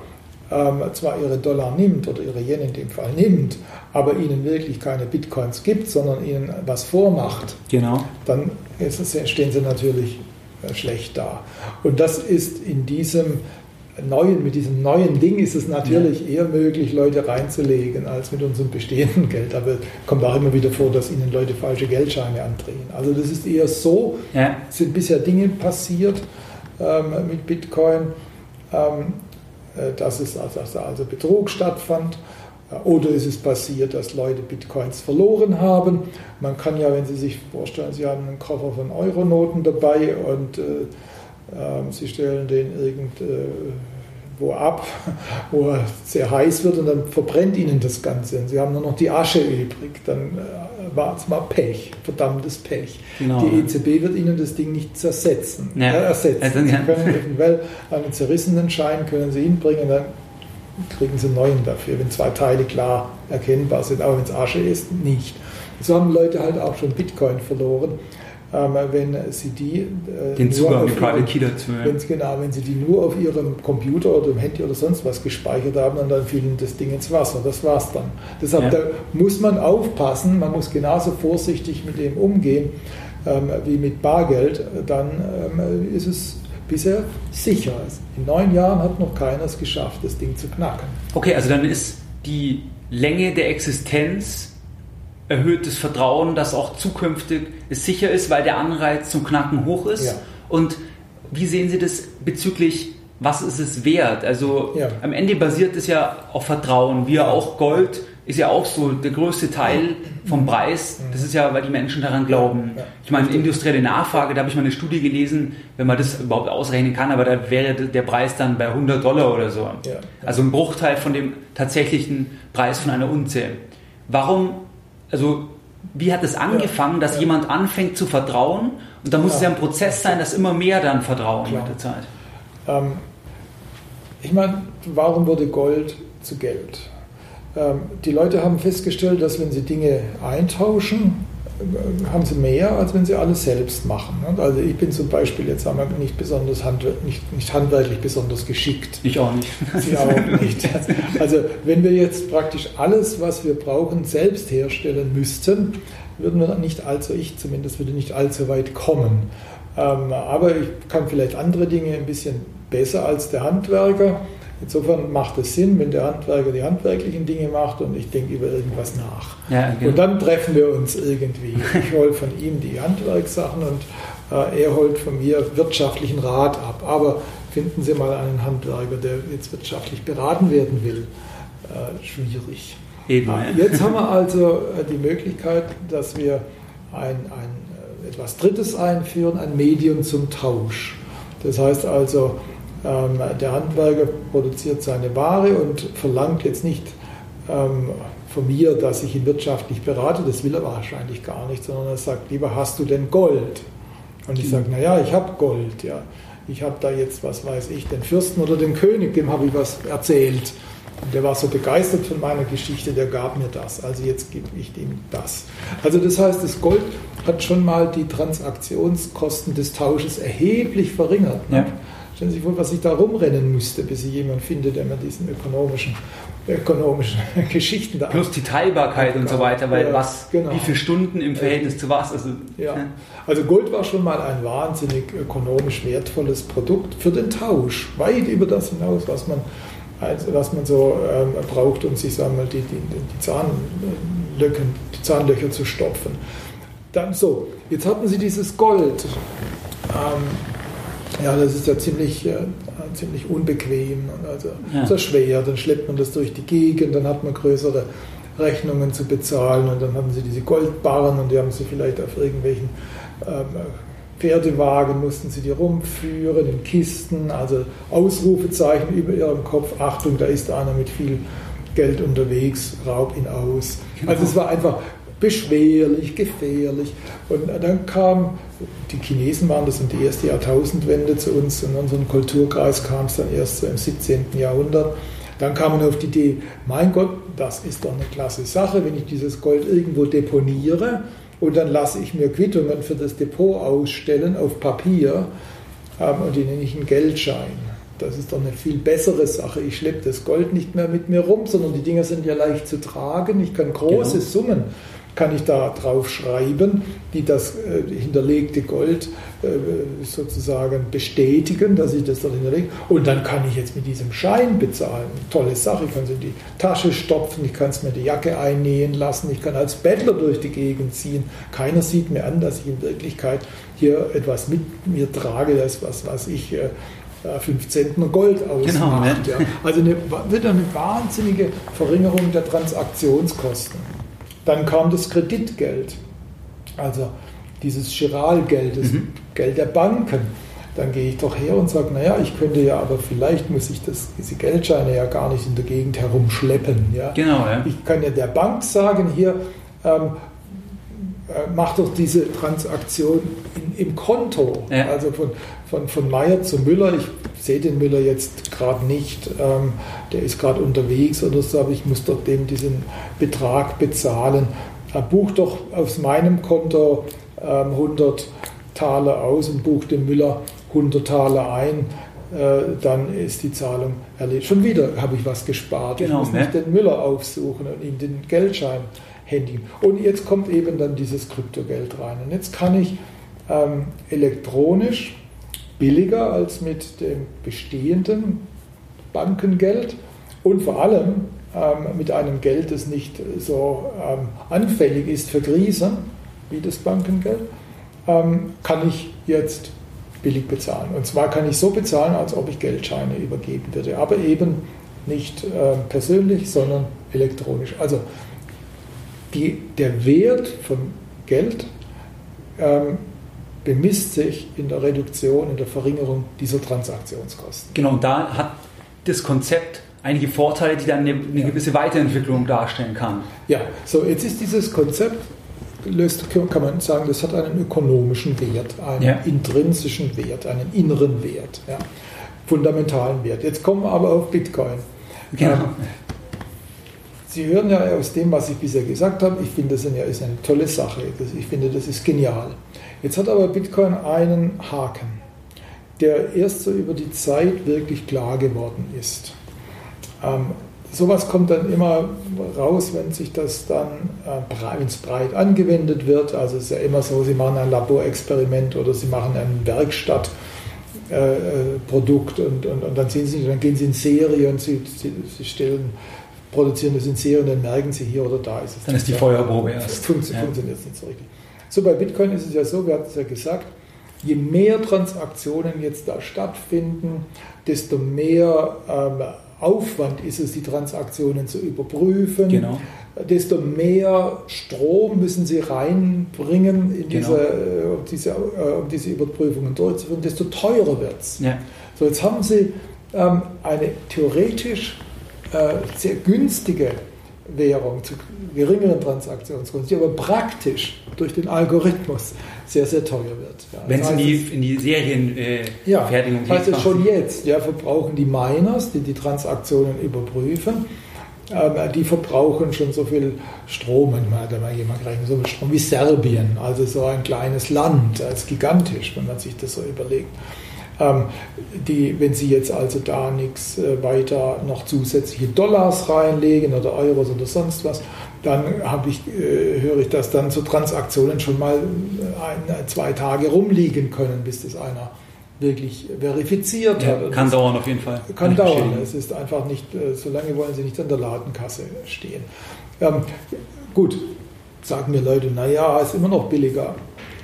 ähm, zwar Ihre Dollar nimmt oder Ihre Yen in dem Fall nimmt, aber Ihnen wirklich keine Bitcoins gibt, sondern Ihnen was vormacht, genau. dann stehen Sie natürlich äh, schlecht da. Und das ist in diesem neuen, mit diesem neuen Ding ist es natürlich eher möglich, Leute reinzulegen, als mit unserem bestehenden Geld. Aber es kommt auch immer wieder vor, dass ihnen Leute falsche Geldscheine andrehen. Also das ist eher so, ja. sind bisher Dinge passiert ähm, mit Bitcoin, ähm, äh, dass, es, also, dass also Betrug stattfand. Äh, oder ist es passiert, dass Leute Bitcoins verloren haben? Man kann ja, wenn Sie sich vorstellen, Sie haben einen Koffer von Euronoten dabei und äh, sie stellen den irgendwo ab, wo er sehr heiß wird und dann verbrennt ihnen das Ganze. Und sie haben nur noch die Asche übrig. Dann äh, war es mal Pech, verdammtes Pech. Genau, die EZB wird ihnen das Ding nicht zersetzen, ja. äh, ersetzen. Also, sie können eventuell einen zerrissenen Schein können sie hinbringen, dann kriegen sie einen neuen dafür, wenn zwei Teile klar erkennbar sind, aber wenn es Asche ist, nicht. So haben Leute halt auch schon Bitcoin verloren ähm, wenn sie die äh, den Zugang, die Private Key dazu, ja. wenn, genau, wenn sie die nur auf ihrem Computer oder dem Handy oder sonst was gespeichert haben und dann fiel das Ding ins Wasser. Das war's dann. Deshalb ja. da muss man aufpassen, man muss genauso vorsichtig mit dem umgehen ähm, wie mit Bargeld. Dann ähm, ist es bisher sicher. In neun Jahren hat noch keiner es geschafft, das Ding zu knacken. Okay, also dann ist die Länge der Existenz erhöhtes Vertrauen, dass auch zukünftig es sicher ist, weil der Anreiz zum Knacken hoch ist. Ja. Und wie sehen Sie das bezüglich, was ist es wert? Also ja. am Ende basiert es ja auf Vertrauen. Wir auch Gold ist ja auch so der größte Teil vom Preis. Das ist ja, weil die Menschen daran glauben. Ich meine, industrielle Nachfrage, da habe ich mal eine Studie gelesen, wenn man das überhaupt ausrechnen kann, aber da wäre der Preis dann bei 100 Dollar oder so. Also ein Bruchteil von dem tatsächlichen Preis von einer Unze. Warum, also wie hat es angefangen, dass jemand anfängt zu vertrauen? Und da muss es ja ein Prozess sein, dass immer mehr dann vertrauen Klar. mit der Zeit. Ähm, ich meine, warum wurde Gold zu Geld? Ähm, die Leute haben festgestellt, dass wenn sie Dinge eintauschen, haben sie mehr, als wenn sie alles selbst machen. Also ich bin zum Beispiel jetzt einmal nicht besonders nicht, nicht handwerklich besonders geschickt. Ich auch nicht. Sie auch nicht. Also wenn wir jetzt praktisch alles, was wir brauchen, selbst herstellen müssten, würden wir nicht allzu, ich zumindest würde nicht allzu weit kommen. Ähm, aber ich kann vielleicht andere Dinge ein bisschen besser als der Handwerker. Insofern macht es Sinn, wenn der Handwerker die handwerklichen Dinge macht und ich denke über irgendwas nach. Ja, genau. Und dann treffen wir uns irgendwie. Ich hole von ihm die Handwerkssachen und äh, er holt von mir wirtschaftlichen Rat ab. Aber finden Sie mal einen Handwerker, der jetzt wirtschaftlich beraten werden will. Äh, schwierig. Eben, ja. Jetzt haben wir also äh, die Möglichkeit, dass wir ein, ein, äh, etwas Drittes einführen, ein Medium zum Tausch. Das heißt also, ähm, der Handwerker produziert seine Ware und verlangt jetzt nicht ähm, von mir, dass ich ihn wirtschaftlich berate, das will er wahrscheinlich gar nicht, sondern er sagt, lieber hast du denn Gold? Und ich sage, naja, ich habe Gold, ja. Ich habe da jetzt, was weiß ich, den Fürsten oder den König, dem habe ich was erzählt. Und der war so begeistert von meiner Geschichte, der gab mir das. Also jetzt gebe ich ihm das. Also das heißt, das Gold hat schon mal die Transaktionskosten des Tausches erheblich verringert. Ne? Ja. Stellen Sie sich vor, was ich da rumrennen müsste, bis ich jemanden finde, der mir diesen ökonomischen, ökonomischen Geschichten da Plus die Teilbarkeit und so weiter, weil ja, was, genau. wie viele Stunden im Verhältnis zu was? Also, ja. also Gold war schon mal ein wahnsinnig ökonomisch wertvolles Produkt für den Tausch, weit über das hinaus, was man, also was man so ähm, braucht, um sich sagen wir, die, die, die, Zahnlöcher, die Zahnlöcher zu stopfen. Dann so, jetzt hatten Sie dieses Gold. Ähm, ja, das ist ja ziemlich, äh, ziemlich unbequem und also ja. sehr schwer. Dann schleppt man das durch die Gegend, dann hat man größere Rechnungen zu bezahlen und dann haben sie diese Goldbarren und die haben sie vielleicht auf irgendwelchen ähm, Pferdewagen, mussten sie die rumführen in Kisten, also Ausrufezeichen über ihrem Kopf, Achtung, da ist einer mit viel Geld unterwegs, raub ihn aus. Genau. Also es war einfach beschwerlich, gefährlich. Und dann kam, die Chinesen waren das in die erste Jahrtausendwende zu uns, in unseren Kulturkreis kam es dann erst so im 17. Jahrhundert. Dann kam man auf die Idee, mein Gott, das ist doch eine klasse Sache, wenn ich dieses Gold irgendwo deponiere und dann lasse ich mir Quittungen für das Depot ausstellen auf Papier ähm, und die nenne ich einen Geldschein. Das ist doch eine viel bessere Sache. Ich schleppe das Gold nicht mehr mit mir rum, sondern die Dinger sind ja leicht zu tragen. Ich kann große genau. Summen kann ich da drauf schreiben, die das äh, hinterlegte Gold äh, sozusagen bestätigen, dass ich das dort hinterlege. Und dann kann ich jetzt mit diesem Schein bezahlen. Tolle Sache, ich kann es in die Tasche stopfen, ich kann es mir die Jacke einnähen lassen, ich kann als Bettler durch die Gegend ziehen. Keiner sieht mir an, dass ich in Wirklichkeit hier etwas mit mir trage, das was, was ich äh, 5 Zentner Gold ausmacht. Genau, ja. Also eine, wird eine wahnsinnige Verringerung der Transaktionskosten. Dann kam das Kreditgeld, also dieses Chiralgeld, das mhm. Geld der Banken. Dann gehe ich doch her und sage, naja, ich könnte ja, aber vielleicht muss ich das, diese Geldscheine ja gar nicht in der Gegend herumschleppen. Ja? Genau, ja. Ich kann ja der Bank sagen, hier, ähm, äh, mach doch diese Transaktion in, im Konto. Ja. Also von, von, von Meier zu Müller. Ich sehe den Müller jetzt gerade nicht. Ähm, der ist gerade unterwegs oder so, aber ich muss doch dem diesen Betrag bezahlen. Er bucht doch auf meinem Konto ähm, 100 Taler aus und bucht dem Müller 100 Taler ein. Äh, dann ist die Zahlung erledigt. Schon wieder habe ich was gespart. Genau, ich muss ne? nicht den Müller aufsuchen und ihm den Geldschein Handy. Und jetzt kommt eben dann dieses Kryptogeld rein. Und jetzt kann ich ähm, elektronisch billiger als mit dem bestehenden Bankengeld und vor allem ähm, mit einem Geld, das nicht so ähm, anfällig ist für Krisen wie das Bankengeld, ähm, kann ich jetzt billig bezahlen. Und zwar kann ich so bezahlen, als ob ich Geldscheine übergeben würde, aber eben nicht äh, persönlich, sondern elektronisch. Also die, der Wert von Geld ähm, bemisst sich in der Reduktion, in der Verringerung dieser Transaktionskosten. Genau, und da hat das Konzept einige Vorteile, die dann eine, eine gewisse Weiterentwicklung darstellen kann. Ja, so jetzt ist dieses Konzept, löst, kann man sagen, das hat einen ökonomischen Wert, einen ja. intrinsischen Wert, einen inneren Wert, ja, fundamentalen Wert. Jetzt kommen wir aber auf Bitcoin. Genau. Sie hören ja aus dem, was ich bisher gesagt habe, ich finde, das ist eine tolle Sache. Ich finde, das ist genial. Jetzt hat aber Bitcoin einen Haken, der erst so über die Zeit wirklich klar geworden ist. Ähm, sowas kommt dann immer raus, wenn sich das dann, äh, es breit angewendet wird. Also es ist ja immer so, Sie machen ein Laborexperiment oder Sie machen ein Werkstattprodukt äh, äh und, und, und, dann, Sie, dann gehen Sie in Serie und Sie, Sie, Sie stellen produzieren das in Serie und dann merken sie hier oder da ist es. Dann ist die Feuerprobe erst. Funktioniert, ja. jetzt nicht so richtig. So, bei Bitcoin ist es ja so, wir hatten es ja gesagt, je mehr Transaktionen jetzt da stattfinden, desto mehr ähm, Aufwand ist es, die Transaktionen zu überprüfen. Genau. Desto mehr Strom müssen sie reinbringen, in genau. diese, äh, um, diese, äh, um diese Überprüfungen durchzuführen, desto teurer wird es. Ja. So, jetzt haben sie ähm, eine theoretisch sehr günstige Währung zu geringeren Transaktionskosten, die aber praktisch durch den Algorithmus sehr, sehr teuer wird. Ja, Wenn es in die, in die Serienfertigung äh, ja, heißt es schon jetzt, ja, verbrauchen die Miners, die die Transaktionen überprüfen, äh, die verbrauchen schon so viel Strom, manchmal hat mal jemand gerechnet, so viel Strom wie Serbien, also so ein kleines Land, als gigantisch, wenn man sich das so überlegt. Ähm, die, wenn Sie jetzt also da nichts äh, weiter noch zusätzliche Dollars reinlegen oder Euros oder sonst was, dann ich, äh, höre ich, dass dann so Transaktionen schon mal äh, ein, zwei Tage rumliegen können, bis das einer wirklich verifiziert ja, hat. Kann dauern auf jeden Fall. Kann dauern. Es ist einfach nicht, so lange wollen Sie nicht an der Ladenkasse stehen. Ähm, gut, sagen mir Leute, naja, ist immer noch billiger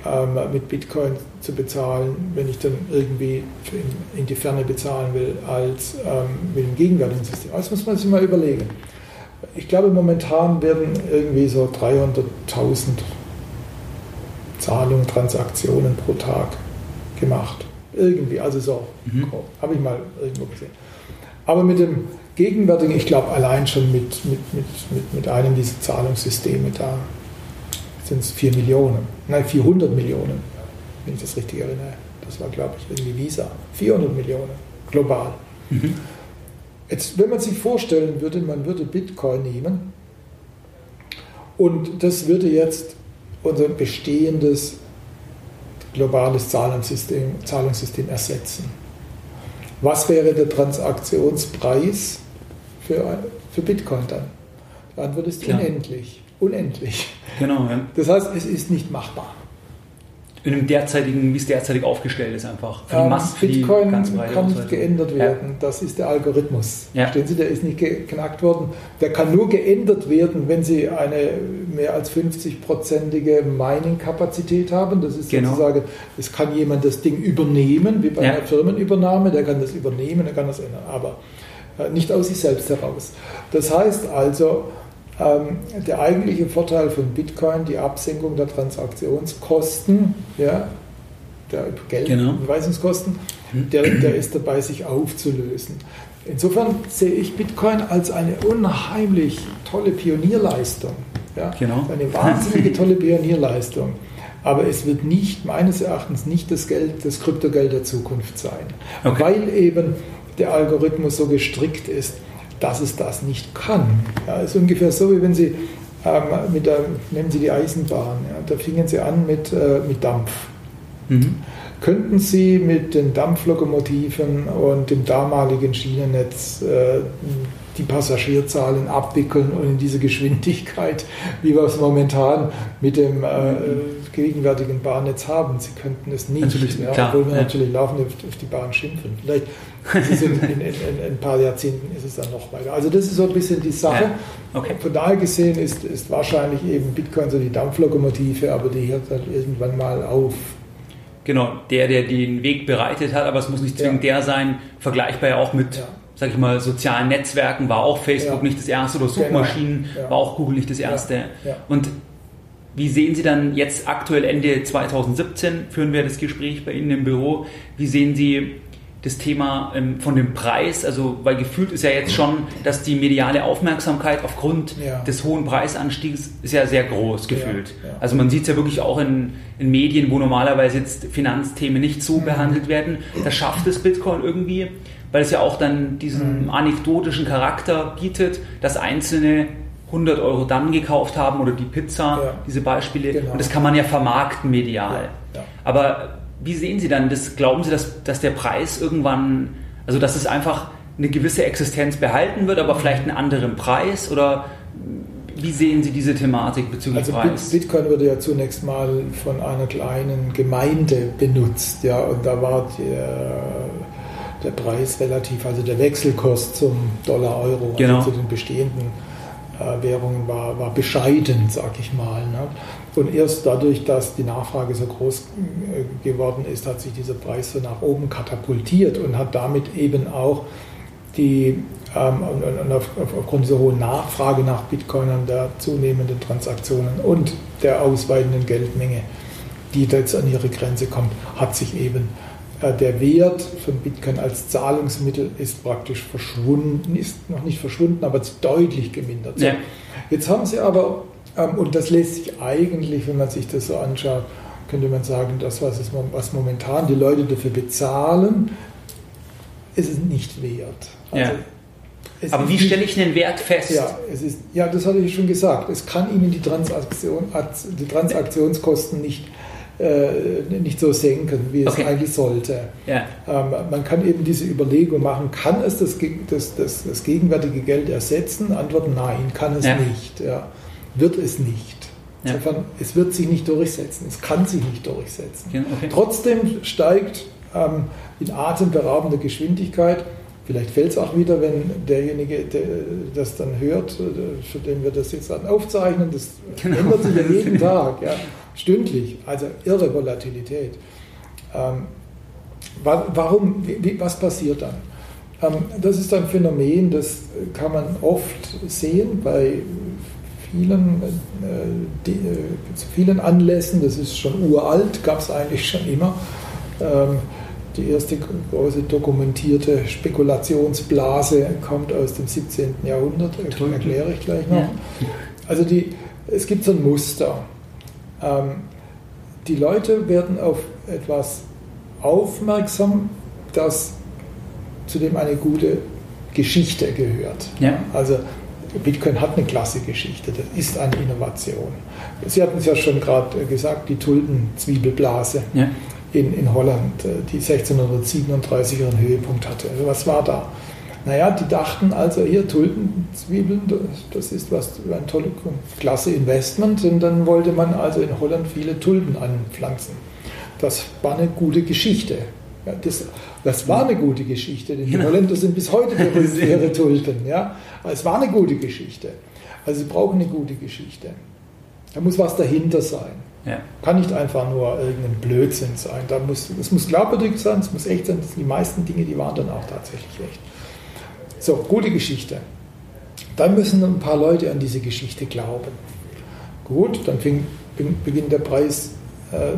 ähm, mit Bitcoin zu bezahlen, wenn ich dann irgendwie in, in die Ferne bezahlen will, als ähm, mit dem gegenwärtigen System. Das muss man sich mal überlegen. Ich glaube, momentan werden irgendwie so 300.000 Zahlungen, Transaktionen pro Tag gemacht. Irgendwie, also so. Mhm. Habe ich mal irgendwo gesehen. Aber mit dem gegenwärtigen, ich glaube allein schon mit, mit, mit, mit, mit einem dieser Zahlungssysteme da sind es 4 Millionen, nein 400 Millionen, wenn ich das richtig erinnere. Das war, glaube ich, irgendwie Visa. 400 Millionen, global. Mhm. Jetzt, wenn man sich vorstellen würde, man würde Bitcoin nehmen und das würde jetzt unser bestehendes globales Zahlungssystem, Zahlungssystem ersetzen. Was wäre der Transaktionspreis für, für Bitcoin dann? Die Antwort ist Klar. unendlich unendlich. Genau, ja. Das heißt, es ist nicht machbar. In dem derzeitigen, wie es derzeitig aufgestellt ist, einfach. Für die ähm, Masse, Bitcoin kann nicht geändert werden. Ja. Das ist der Algorithmus. Ja. Verstehen Sie, der ist nicht geknackt worden. Der kann nur geändert werden, wenn Sie eine mehr als 50-prozentige Mining-Kapazität haben. Das ist genau. sozusagen, es kann jemand das Ding übernehmen, wie bei ja. einer Firmenübernahme, der kann das übernehmen, der kann das ändern, aber äh, nicht aus sich selbst heraus. Das heißt also, ähm, der eigentliche Vorteil von Bitcoin, die Absenkung der Transaktionskosten, ja, der Geldüberweisungskosten, genau. der, der ist dabei, sich aufzulösen. Insofern sehe ich Bitcoin als eine unheimlich tolle Pionierleistung. Ja? Genau. Eine wahnsinnige tolle Pionierleistung. Aber es wird nicht, meines Erachtens, nicht das Geld, das Kryptogeld der Zukunft sein. Okay. Weil eben der Algorithmus so gestrickt ist, dass es das nicht kann. Ja, ist ungefähr so, wie wenn Sie ähm, mit der, nehmen Sie die Eisenbahn, ja, da fingen Sie an mit, äh, mit Dampf. Mhm. Könnten Sie mit den Dampflokomotiven und dem damaligen Schienennetz äh, die Passagierzahlen abwickeln und in diese Geschwindigkeit, wie wir es momentan mit dem äh, gegenwärtigen Bahnnetz haben. Sie könnten es nicht, natürlich, ja, klar, obwohl wir ja. natürlich laufend auf, auf die Bahn schimpfen. Vielleicht in, in, in, ein paar Jahrzehnten ist es dann noch weiter. Also das ist so ein bisschen die Sache. Ja, okay. Von daher gesehen ist, ist wahrscheinlich eben Bitcoin so die Dampflokomotive, aber die hört dann irgendwann mal auf. Genau, der, der den Weg bereitet hat, aber es muss nicht zwingend Ja. der sein, vergleichbar ja auch mit, Ja. Sag ich mal, sozialen Netzwerken, war auch Facebook Ja. nicht das erste oder Suchmaschinen, Genau. Ja. war auch Google nicht das erste. Ja. Und wie sehen Sie dann jetzt aktuell Ende 2017, führen wir das Gespräch bei Ihnen im Büro, wie sehen Sie das Thema ähm, von dem Preis, also weil gefühlt ist ja jetzt schon, dass die mediale Aufmerksamkeit aufgrund des hohen Preisanstiegs ist ja sehr groß gefühlt. Also man sieht es ja wirklich auch in, in Medien, wo normalerweise jetzt Finanzthemen nicht Mhm. so behandelt werden. Da schafft es Bitcoin irgendwie, weil es ja auch dann diesen Mhm. anekdotischen Charakter bietet, dass einzelne 100 Euro dann gekauft haben oder die Pizza, Ja. diese Beispiele. Genau. Und das kann man ja vermarkten medial. Ja, ja. Aber wie sehen Sie dann das? Glauben Sie, dass, dass der Preis irgendwann, also dass es einfach eine gewisse Existenz behalten wird, aber vielleicht einen anderen Preis? Oder wie sehen Sie diese Thematik bezüglich Also Preis? Bit- Bitcoin wurde ja zunächst mal von einer kleinen Gemeinde benutzt, ja, und da war der, der Preis relativ, also der Wechselkurs zum Dollar-Euro, Genau. also zu den bestehenden äh, Währungen war, war bescheiden, sag ich mal. Ne? Und erst dadurch, dass die Nachfrage so groß äh, geworden ist, hat sich dieser Preis so nach oben katapultiert und hat damit eben auch die ähm, und, und auf, auf, aufgrund dieser hohen Nachfrage nach Bitcoin und der zunehmenden Transaktionen und der ausweitenden Geldmenge, die da jetzt an ihre Grenze kommt, hat sich eben äh, der Wert von Bitcoin als Zahlungsmittel ist praktisch verschwunden, ist noch nicht verschwunden, aber deutlich gemindert. Ja. Jetzt haben sie aber, ähm, und das lässt sich eigentlich, wenn man sich das so anschaut, könnte man sagen, das, was, es, was momentan die Leute dafür bezahlen, ist es nicht wert. Ja. es aber wie nicht- stelle ich einen Wert fest? ja, es ist, ja, das hatte ich schon gesagt. Es kann Ihnen die, Transaktion, die Transaktionskosten nicht, äh, nicht so senken, wie es Okay. eigentlich sollte. Ja. Ähm, man kann eben diese Überlegung machen, kann es das, das, das, das gegenwärtige Geld ersetzen? Antwort nein, kann es Ja. nicht. Ja. Wird es nicht. Insofern, es wird sich nicht durchsetzen, es kann sich nicht durchsetzen. Okay. Trotzdem steigt ähm, in atemberaubender Geschwindigkeit. Vielleicht fällt es auch wieder, wenn derjenige, der das dann hört, äh, für den wir das jetzt dann aufzeichnen, das Genau. ändert sich ja jeden Tag, ja, stündlich, also irre Volatilität. Ähm, wa- warum, wie, was passiert dann? Ähm, das ist ein Phänomen, das kann man oft sehen bei vielen, äh, die, äh, zu vielen Anlässen. Das ist schon uralt, gab es eigentlich schon immer. Ähm, die erste große dokumentierte Spekulationsblase kommt aus dem 17. Jahrhundert, erkläre ich gleich noch. Also die, es gibt so ein Muster. Ähm, die Leute werden auf etwas aufmerksam, das zu dem eine gute Geschichte gehört. Ja. Also Bitcoin hat eine klasse Geschichte, das ist eine Innovation. Sie hatten es ja schon gerade gesagt, die Tulpenzwiebelblase Ja. in, in Holland, äh, die 1637 ihren Höhepunkt hatte. Also was war da? Naja, die dachten also hier Tulpenzwiebeln, das, das ist was ein tolles, klasse Investment und dann wollte man also in Holland viele Tulpen anpflanzen. Das war eine gute Geschichte. Ja, das, das war eine gute Geschichte, denn die Genau. Holländer sind bis heute berühmt für ihre Tulpen. Ja? Es war eine gute Geschichte. Also sie brauchen eine gute Geschichte. Da muss was dahinter sein. Ja. Kann nicht einfach nur irgendein Blödsinn sein. Da muss, es muss glaubwürdig sein, es muss echt sein. Die meisten Dinge, die waren dann auch tatsächlich echt. So, gute Geschichte. Dann müssen ein paar Leute an diese Geschichte glauben. Gut, dann fing, beginnt der Preis äh,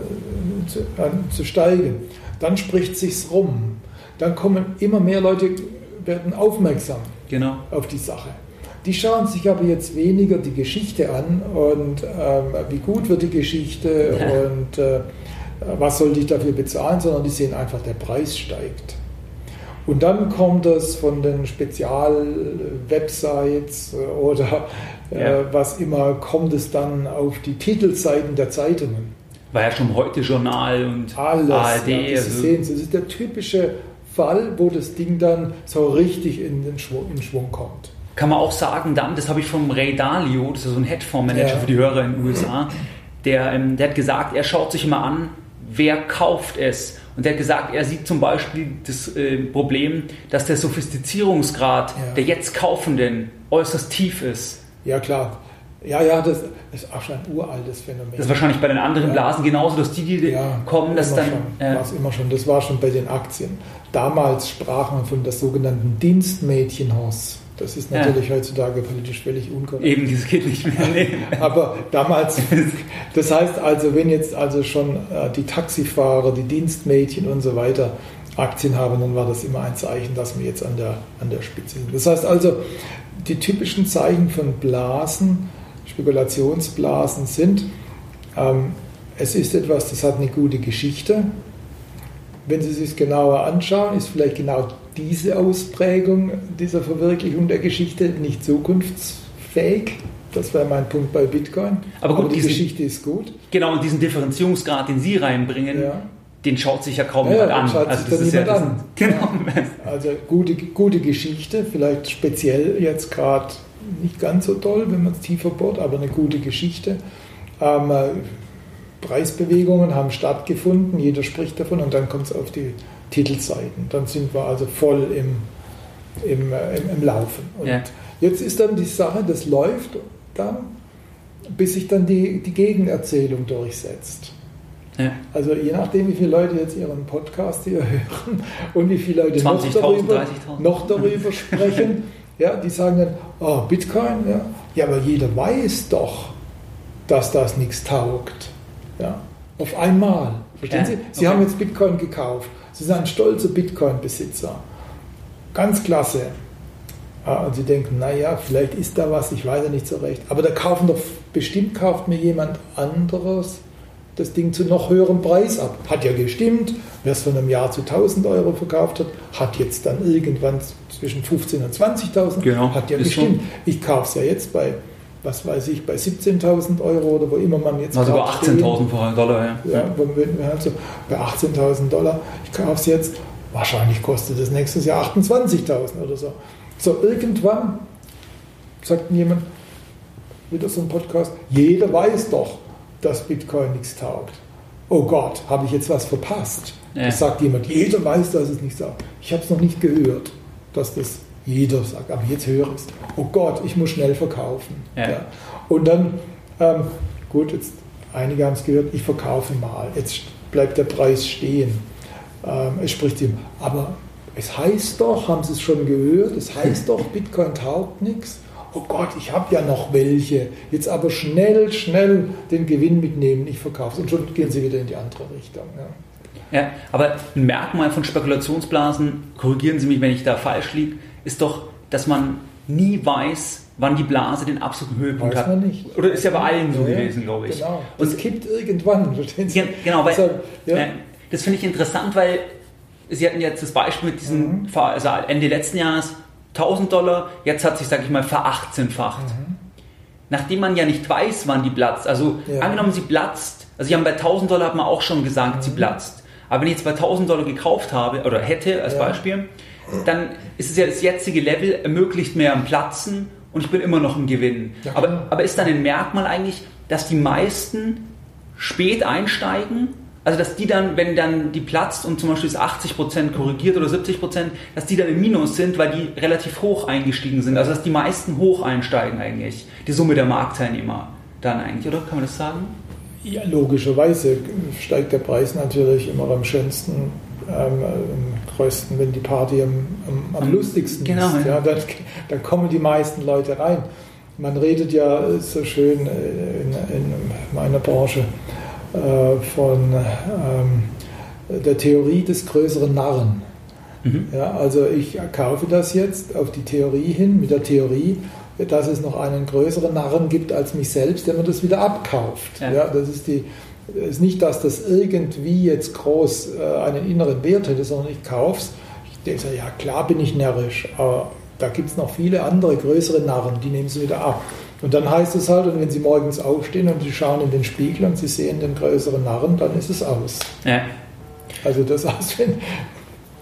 zu, an, zu steigen. Dann spricht sich's rum. Dann kommen immer mehr Leute, werden aufmerksam Genau. auf die Sache. Die schauen sich aber jetzt weniger die Geschichte an und ähm, wie gut wird die Geschichte Ja. und äh, was sollte ich dafür bezahlen, sondern die sehen einfach, der Preis steigt. Und dann kommt es von den Spezial-Websites oder äh, Ja. was immer, kommt es dann auf die Titelseiten der Zeitungen. War ja schon heute Journal und Alles. ARD. ja, das, also, sehen Sie, das ist der typische Fall, wo das Ding dann so richtig in den Schwung, in Schwung kommt. kann man auch sagen, dann, das habe ich vom Ray Dalio, das ist so ein Hedgefondsmanager ja. für die Hörer in den USA, der, ähm, der hat gesagt, er schaut sich immer an, wer kauft es. Und er hat gesagt, er sieht zum Beispiel das äh, Problem, dass der Sophistizierungsgrad ja. der jetzt Kaufenden äußerst tief ist. Ja, klar. Ja, ja, das ist auch schon ein uraltes Phänomen. Das ist wahrscheinlich bei den anderen ja. Blasen genauso, dass die, die ja, kommen, dass dann. Äh, war es immer schon. Das war schon bei den Aktien. Damals sprach man von der sogenannten Dienstmädchenhaus. Das ist natürlich ja. heutzutage politisch völlig unkorrekt. Eben, das geht nicht mehr. Nee. Aber damals, das heißt also, wenn jetzt also schon äh, die Taxifahrer, die Dienstmädchen und so weiter Aktien haben, dann war das immer ein Zeichen, dass wir jetzt an der, an der Spitze sind. Das heißt also, die typischen Zeichen von Blasen, Spekulationsblasen sind, ähm, es ist etwas, das hat eine gute Geschichte. Wenn Sie sich genauer anschauen, ist vielleicht genau diese Ausprägung dieser Verwirklichung der Geschichte nicht zukunftsfähig. Das wäre mein Punkt bei Bitcoin. Aber, gut, Aber die diesen, Geschichte ist gut. Genau, und diesen Differenzierungsgrad, den Sie reinbringen, ja. den schaut sich ja kaum ja, jemand an. Schaut also sich das niemand ja, an. Genau. Also gute, gute Geschichte, vielleicht speziell jetzt gerade nicht ganz so toll, wenn man es tiefer bohrt, aber eine gute Geschichte. Ähm, äh, Preisbewegungen haben stattgefunden, jeder spricht davon und dann kommt es auf die Titelseiten. Dann sind wir also voll im, im, äh, im, im Laufen. Und ja. jetzt ist dann die Sache, das läuft dann, bis sich dann die, die Gegenerzählung durchsetzt. Ja. Also je nachdem, wie viele Leute jetzt ihren Podcast hier hören und wie viele Leute noch darüber, noch darüber sprechen, ja, die sagen dann, oh, Bitcoin, ja, ja, aber jeder weiß doch, dass das nichts taugt. Ja, auf einmal. Verstehen ja, Sie? Sie okay. haben jetzt Bitcoin gekauft. Sie sind ein stolzer Bitcoin-Besitzer. Ganz klasse. Und Sie denken, naja, vielleicht ist da was, ich weiß ja nicht so recht. Aber da kaufen doch, bestimmt kauft mir jemand anderes das Ding zu noch höherem Preis ab. Hat ja gestimmt, wer es von einem Jahr zu 1000 Euro verkauft hat, hat jetzt dann irgendwann zwischen 15.000 und 20.000. Genau. Hat ja gestimmt. Schon. Ich kaufe es ja jetzt bei, was weiß ich, bei 17.000 Euro oder wo immer man jetzt. Also bei 18.000 Dollar, ja. Ja, also bei 18.000 Dollar. Ich kaufe es jetzt, wahrscheinlich kostet es nächstes Jahr 28.000 oder so. So, irgendwann sagt jemand, wieder so ein Podcast, jeder weiß doch, dass Bitcoin nichts taugt. Oh Gott, habe ich jetzt was verpasst? Ja. Das sagt jemand, jeder weiß, dass es nichts taugt. Ich habe es noch nicht gehört, dass das jeder sagt, aber jetzt höre ich es. Oh Gott, ich muss schnell verkaufen. Ja. Ja. Und dann, ähm, gut, jetzt einige haben es gehört, ich verkaufe mal. Jetzt bleibt der Preis stehen. Ähm, es spricht ihm, aber es heißt doch, haben Sie es schon gehört, es heißt doch, Bitcoin taugt nichts oh Gott, ich habe ja noch welche, jetzt aber schnell, schnell den Gewinn mitnehmen, ich verkaufe es. Und schon gehen sie wieder in die andere Richtung. Ja. ja, aber ein Merkmal von Spekulationsblasen, korrigieren Sie mich, wenn ich da falsch liege, ist doch, dass man nie weiß, wann die Blase den absoluten Höhepunkt weiß hat. Man nicht. Oder ist ja bei allen so ja, gewesen, glaube ich. Genau. Und es kippt irgendwann. Ja, genau, weil, ja. äh, das finde ich interessant, weil Sie hatten jetzt das Beispiel mit diesem, mhm. also Ende letzten Jahres, 1000 Dollar, jetzt hat sich, sag ich mal, verachtzehnfacht. Mhm. Nachdem man ja nicht weiß, wann die platzt, also ja. angenommen, sie platzt, also ich habe bei 1000 Dollar hat man auch schon gesagt, mhm. sie platzt. Aber wenn ich jetzt bei 1000 Dollar gekauft habe, oder hätte als. Beispiel, dann ist es ja das jetzige Level, ermöglicht mir am Platzen und ich bin immer noch im Gewinn. Ja, aber, aber ist dann ein Merkmal eigentlich, dass die meisten spät einsteigen also, dass die dann, wenn dann die platzt und zum Beispiel ist 80% korrigiert oder 70%, dass die dann im Minus sind, weil die relativ hoch eingestiegen sind. Also, dass die meisten hoch einsteigen eigentlich. Die Summe der Marktteilnehmer dann eigentlich, oder? Kann man das sagen? Ja, logischerweise steigt der Preis natürlich immer am schönsten, ähm, am größten, wenn die Party am, am, am lustigsten genau, ist. Ja, dann, dann kommen die meisten Leute rein. Man redet ja so schön in, in meiner Branche äh, von ähm, der Theorie des größeren Narren. Mhm. Ja, also ich kaufe das jetzt auf die Theorie hin, mit der Theorie, dass es noch einen größeren Narren gibt als mich selbst, der mir das wieder abkauft. Ja. ja das ist die ist nicht, dass das irgendwie jetzt groß äh, einen inneren Wert hätte, sondern ich kaufe es. Ich denke, ja klar bin ich närrisch, aber da gibt es noch viele andere größere Narren, die nehmen es wieder ab. Und dann heißt es halt, und wenn Sie morgens aufstehen und Sie schauen in den Spiegel und Sie sehen den größeren Narren, dann ist es aus. Ja. Also das wenn,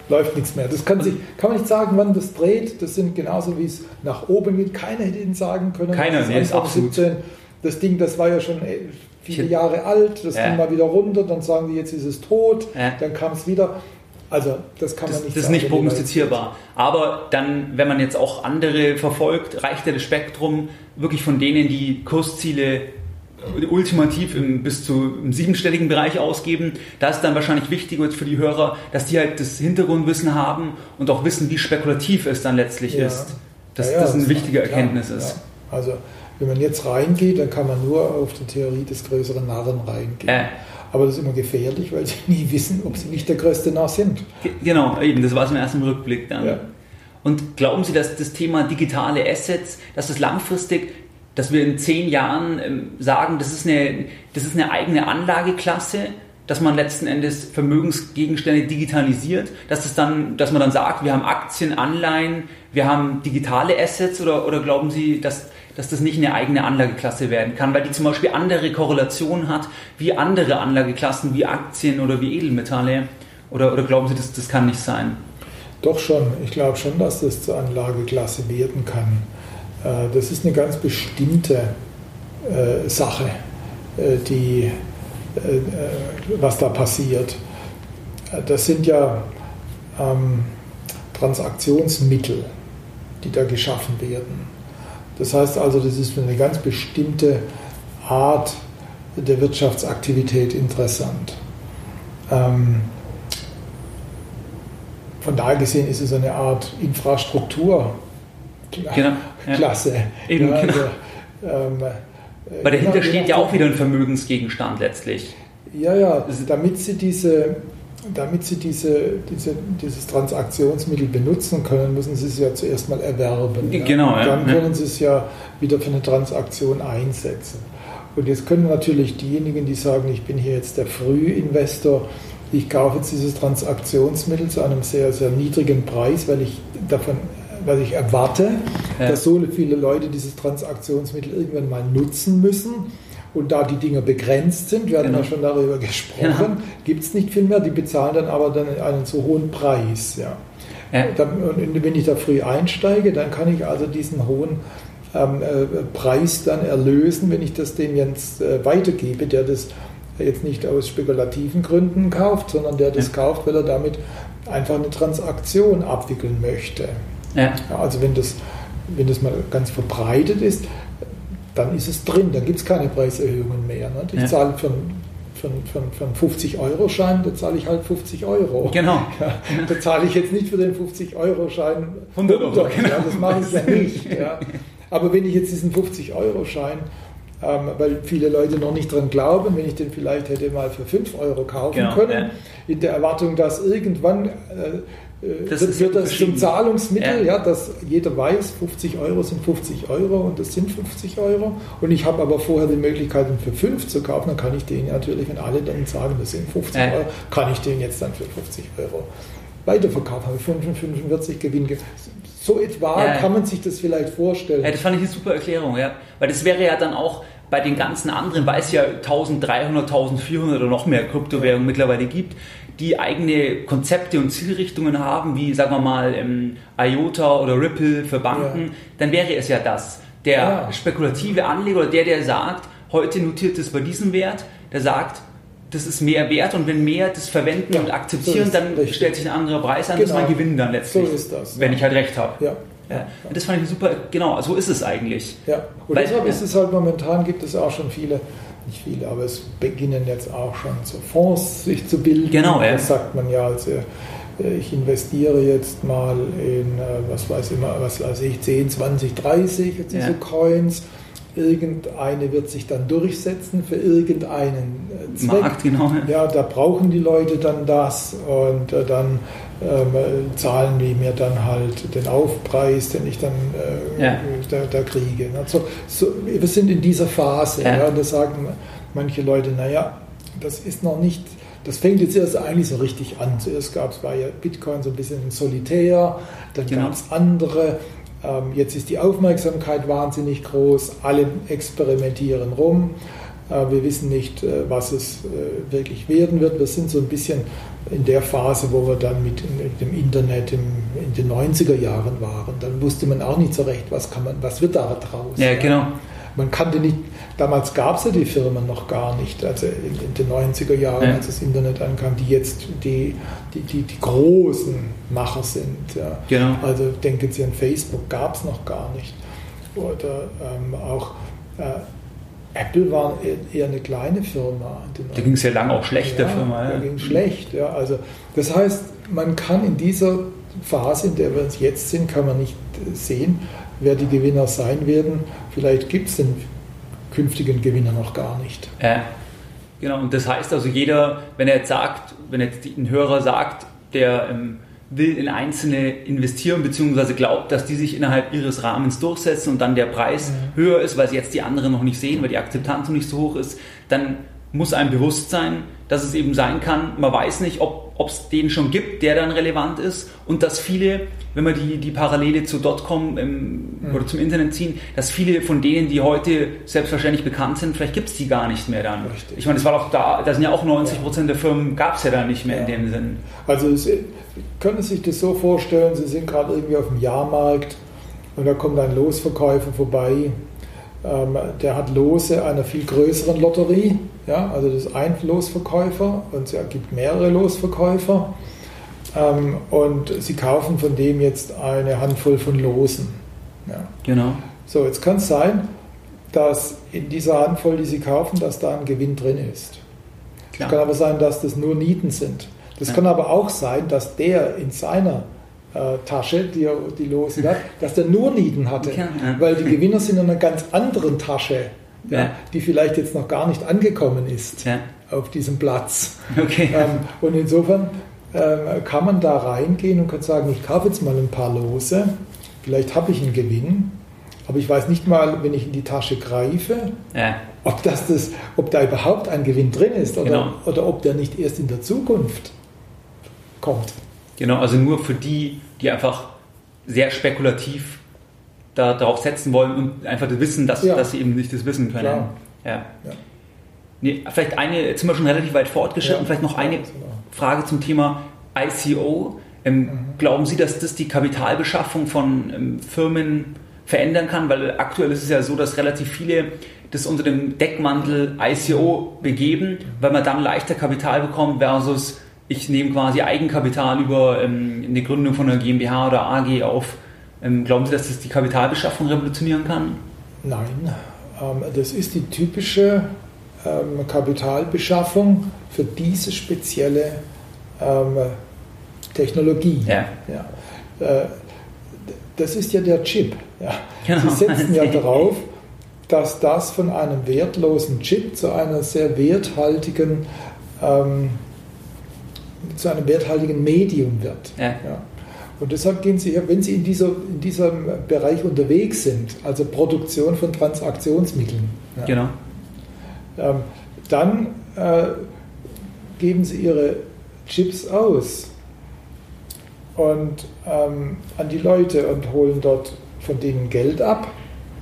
läuft nichts mehr. Das kann, sich, kann man nicht sagen, wann das dreht. Das sind genauso wie es nach oben geht. Keiner hätte Ihnen sagen können. Keiner, nee, ist absolut. 17, das Ding, das war ja schon äh, viele Jahre alt, das ja. ging mal wieder runter, dann sagen die, jetzt ist es tot, ja. dann kam es wieder. Also das kann das, man nicht Das ist nicht prognostizierbar. Aber dann, wenn man jetzt auch andere verfolgt, reicht ja das Spektrum wirklich von denen, die Kursziele ultimativ im, bis zu im siebenstelligen Bereich ausgeben. Da ist dann wahrscheinlich wichtig für die Hörer, dass die halt das Hintergrundwissen haben und auch wissen, wie spekulativ es dann letztlich ja. ist. Dass ja, das eine wichtige Erkenntnis klar, ist. Also wenn man jetzt reingeht, dann kann man nur auf die Theorie des größeren Narren reingehen. Äh. Aber das ist immer gefährlich, weil sie nie wissen, ob sie nicht der größte Narr sind. Genau, eben, das war es im ersten Rückblick dann. Ja. Und glauben Sie, dass das Thema digitale Assets, dass das langfristig, dass wir in zehn Jahren ähm, sagen, das ist, eine, das ist eine eigene Anlageklasse, dass man letzten Endes Vermögensgegenstände digitalisiert, dass es dann, dass man dann sagt, wir haben Aktien, Anleihen, wir haben digitale Assets oder, oder glauben Sie, dass dass das nicht eine eigene Anlageklasse werden kann, weil die zum Beispiel andere Korrelationen hat wie andere Anlageklassen wie Aktien oder wie Edelmetalle? Oder, oder glauben Sie, dass das kann nicht sein? Doch schon. Ich glaube schon, dass das zur Anlageklasse werden kann. Äh, das ist eine ganz bestimmte äh, Sache, äh, die, was da passiert. Das sind ja ähm, Transaktionsmittel, die da geschaffen werden. Das heißt also, das ist für eine ganz bestimmte Art der Wirtschaftsaktivität interessant. Ähm, von daher gesehen ist es eine Art Infrastrukturklasse. Genau, ja. Eben, ja, also, genau. ähm, Weil dahinter genau, steht ja auch wieder ein Vermögensgegenstand letztlich. Ja, ja, damit sie diese damit Sie diese, diese, dieses Transaktionsmittel benutzen können, müssen Sie es ja zuerst mal erwerben. Ja? Genau. Und dann ja. können Sie es ja wieder für eine Transaktion einsetzen. Und jetzt können natürlich diejenigen, die sagen, ich bin hier jetzt der Frühinvestor, ich kaufe jetzt dieses Transaktionsmittel zu einem sehr, sehr niedrigen Preis, weil ich davon weil ich erwarte, ja. dass so viele Leute dieses Transaktionsmittel irgendwann mal nutzen müssen und da die Dinge begrenzt sind, wir hatten genau. ja schon darüber gesprochen, genau. gibt es nicht viel mehr. Die bezahlen dann aber dann einen zu hohen Preis. Ja. ja. Und wenn ich da früh einsteige, dann kann ich also diesen hohen ähm, äh, Preis dann erlösen, wenn ich das dem jetzt äh, weitergebe, der das jetzt nicht aus spekulativen Gründen kauft, sondern der das ja. kauft, weil er damit einfach eine Transaktion abwickeln möchte. Ja. also wenn das, wenn das mal ganz verbreitet ist, dann ist es drin, dann gibt es keine Preiserhöhungen mehr. Ne? Ich ja. zahle für, für, für, für einen 50-Euro-Schein, da zahle ich halt 50 Euro. Genau. Ja, da zahle ich jetzt nicht für den 50-Euro-Schein 100 Euro. Genau. Ja, das mache ich ja nicht. Ja. Aber wenn ich jetzt diesen 50-Euro-Schein, ähm, weil viele Leute noch nicht dran glauben, wenn ich den vielleicht hätte mal für 5 Euro kaufen genau, können, in der Erwartung, dass irgendwann äh, das wird, wird das zum Zahlungsmittel, ja. ja. dass jeder weiß, 50 Euro sind 50 Euro und das sind 50 Euro. Und ich habe aber vorher die Möglichkeit, ihn für 5 zu kaufen, dann kann ich den natürlich, wenn alle dann sagen, das sind 50 ja. Euro, kann ich den jetzt dann für 50 Euro weiterverkaufen. Habe ich 45 Gewinn. So etwa ja, kann man sich das vielleicht vorstellen. Ja, das fand ich eine super Erklärung, ja. Weil das wäre ja dann auch bei den ganzen anderen, weil es ja 1300, 1400 oder noch mehr Kryptowährungen mittlerweile gibt, die eigene Konzepte und Zielrichtungen haben, wie sagen wir mal ähm, IOTA oder Ripple für Banken, ja. dann wäre es ja das. Der ja. spekulative Anleger oder der, der sagt, heute notiert es bei diesem Wert, der sagt, das ist mehr wert und wenn mehr das verwenden ja, und akzeptieren, so dann richtig. stellt sich ein anderer Preis an, genau. das ist mein Gewinn dann letztlich. So ist das. Wenn ich halt recht habe. Ja. Ja. Und das fand ich super, genau, so ist es eigentlich. Ja, und Weil, deshalb ist es halt momentan, gibt es auch schon viele nicht viele, aber es beginnen jetzt auch schon so Fonds sich zu bilden. Genau, ja. Das sagt man ja, also ich investiere jetzt mal in, äh, was weiß ich immer, was weiß ich, 10, 20, 30 diese ja. Coins. Irgendeine wird sich dann durchsetzen für irgendeinen äh, Zweck. Markt, genau. Ja, da brauchen die Leute dann das und dann ähm, zahlen die mir dann halt den Aufpreis, den ich dann äh, ja. da, da, kriege. Also, so, wir sind in dieser Phase. Ja. Ja, und da sagen manche Leute, naja, das ist noch nicht, das fängt jetzt erst eigentlich so richtig an. Zuerst gab es, war ja Bitcoin so ein bisschen solitär, dann genau. gab es andere. Ähm, jetzt ist die Aufmerksamkeit wahnsinnig groß, alle experimentieren rum. Wir wissen nicht, was es wirklich werden wird. Wir sind so ein bisschen in der Phase, wo wir dann mit, dem Internet in den 90er Jahren waren. Dann wusste man auch nicht so recht, was, kann man, was wird da draus. Ja, genau. Man kannte nicht, damals gab es ja die Firmen noch gar nicht, also in, in den 90er Jahren, ja. als das Internet ankam, die jetzt die, die, die, die großen Macher sind. Ja. Genau. Also denken Sie an Facebook, gab es noch gar nicht. Oder ähm, auch äh, Apple war eher eine kleine Firma. Da ging es ja lange auch schlecht, ja, der Firma. Ja. Da ging schlecht, ja. Also, das heißt, man kann in dieser Phase, in der wir uns jetzt sind, kann man nicht sehen, wer die Gewinner sein werden. Vielleicht gibt es den künftigen Gewinner noch gar nicht. Ja, genau. Und das heißt also, jeder, wenn er jetzt sagt, wenn jetzt ein Hörer sagt, der ähm, will in einzelne investieren, beziehungsweise glaubt, dass die sich innerhalb ihres Rahmens durchsetzen und dann der Preis mhm. höher ist, weil sie jetzt die anderen noch nicht sehen, weil die Akzeptanz noch nicht so hoch ist, dann muss einem bewusst sein, dass es eben sein kann, man weiß nicht, ob es den schon gibt, der dann relevant ist und dass viele, wenn wir die, die Parallele zu Dotcom ähm, mhm. oder zum Internet ziehen, dass viele von denen, die heute selbstverständlich bekannt sind, vielleicht gibt es die gar nicht mehr dann. Richtig. Ich meine, das war doch da, da sind ja auch 90 Prozent ja. der Firmen, gab es ja da nicht mehr ja. in dem Sinn. Also es, können Sie sich das so vorstellen, Sie sind gerade irgendwie auf dem Jahrmarkt und da kommt ein Losverkäufer vorbei, ähm, der hat Lose einer viel größeren Lotterie, ja, also das ist ein Losverkäufer und es gibt mehrere Losverkäufer ähm, und Sie kaufen von dem jetzt eine Handvoll von Losen. Ja. Genau. So, jetzt kann es sein, dass in dieser Handvoll, die Sie kaufen, dass da ein Gewinn drin ist. Es kann aber sein, dass das nur Nieten sind. Das ja. kann aber auch sein, dass der in seiner äh, Tasche, die er die Lose hat, dass der nur Nieten hatte. Ja, ja. Weil die Gewinner sind in einer ganz anderen Tasche, die vielleicht jetzt noch gar nicht angekommen ist auf diesem Platz. Okay. Ähm, und insofern ähm, kann man da reingehen und kann sagen, ich kaufe jetzt mal ein paar Lose, vielleicht habe ich einen Gewinn, aber ich weiß nicht mal, wenn ich in die Tasche greife, ob, das das, ob da überhaupt ein Gewinn drin ist oder, genau. oder ob der nicht erst in der Zukunft kommt. Genau, also nur für die, die einfach sehr spekulativ da, darauf setzen wollen und einfach wissen, dass, ja. dass sie eben nicht das wissen können. Klar. Ja. ja. Nee, vielleicht eine, jetzt sind wir schon relativ weit fortgeschritten, ja. vielleicht noch eine Frage zum Thema ICO. Ähm, mhm. Glauben Sie, dass das die Kapitalbeschaffung von ähm, Firmen verändern kann? Weil aktuell ist es ja so, dass relativ viele das unter dem Deckmantel ICO begeben, weil man dann leichter Kapital bekommt versus ich nehme quasi Eigenkapital über ähm, eine Gründung von einer GmbH oder AG auf. Ähm, glauben Sie, dass das die Kapitalbeschaffung revolutionieren kann? Nein, ähm, das ist die typische ähm, Kapitalbeschaffung für diese spezielle ähm, Technologie. Ja. Ja. Äh, das ist ja der Chip. Ja. Genau. Sie setzen ja darauf, dass das von einem wertlosen Chip zu einer sehr werthaltigen ähm, zu einem werthaltigen Medium wird. Ja. Ja. Und deshalb gehen Sie, wenn Sie in, dieser, in diesem Bereich unterwegs sind, also Produktion von Transaktionsmitteln, ja, genau. ähm, dann äh, geben Sie Ihre Chips aus und ähm, an die Leute und holen dort von denen Geld ab,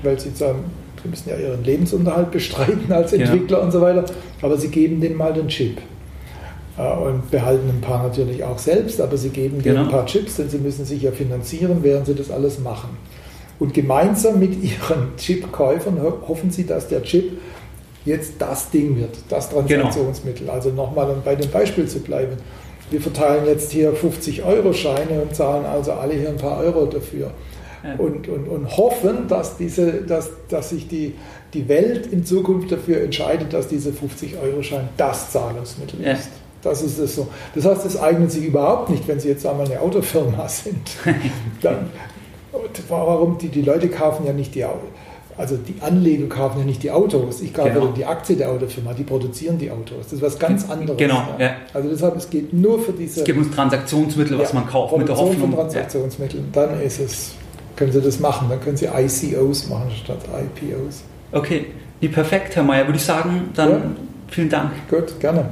weil sie sagen, sie müssen ja ihren Lebensunterhalt bestreiten als Entwickler und so weiter, aber sie geben denen mal den Chip. Äh, und behalten ein paar natürlich auch selbst, aber sie geben genau. ein paar Chips, denn sie müssen sich ja finanzieren, während sie das alles machen. Und gemeinsam mit ihren Chip-Käufern hoffen sie, dass der Chip jetzt das Ding wird, das Transaktionsmittel. Genau. Also nochmal, um bei dem Beispiel zu bleiben. Wir verteilen jetzt hier 50-Euro-Scheine und zahlen also alle hier ein paar Euro dafür. Ja. Und, und, und hoffen, dass, diese, dass, dass sich die, die Welt in Zukunft dafür entscheidet, dass dieser 50-Euro-Schein das Zahlungsmittel ja. ist. Das ist es so. Das heißt, es eignet sich überhaupt nicht, wenn Sie jetzt einmal eine Autofirma sind. Dann, warum? Die, die Leute kaufen ja nicht die Autos. Also die Anleger kaufen ja nicht die Autos. Ich kaufe genau. die Aktie der Autofirma, die produzieren die Autos. Das ist was ganz anderes. Genau. Ja. Also deshalb, es geht nur für diese... Es gibt uns Transaktionsmittel, was ja, man kauft mit der Hoffnung. von Transaktionsmitteln. Dann ist es, können Sie das machen. Dann können Sie ICOs machen statt IPOs. Okay, wie perfekt, Herr Mayer. Würde ich sagen, dann vielen Dank. Gut, gerne.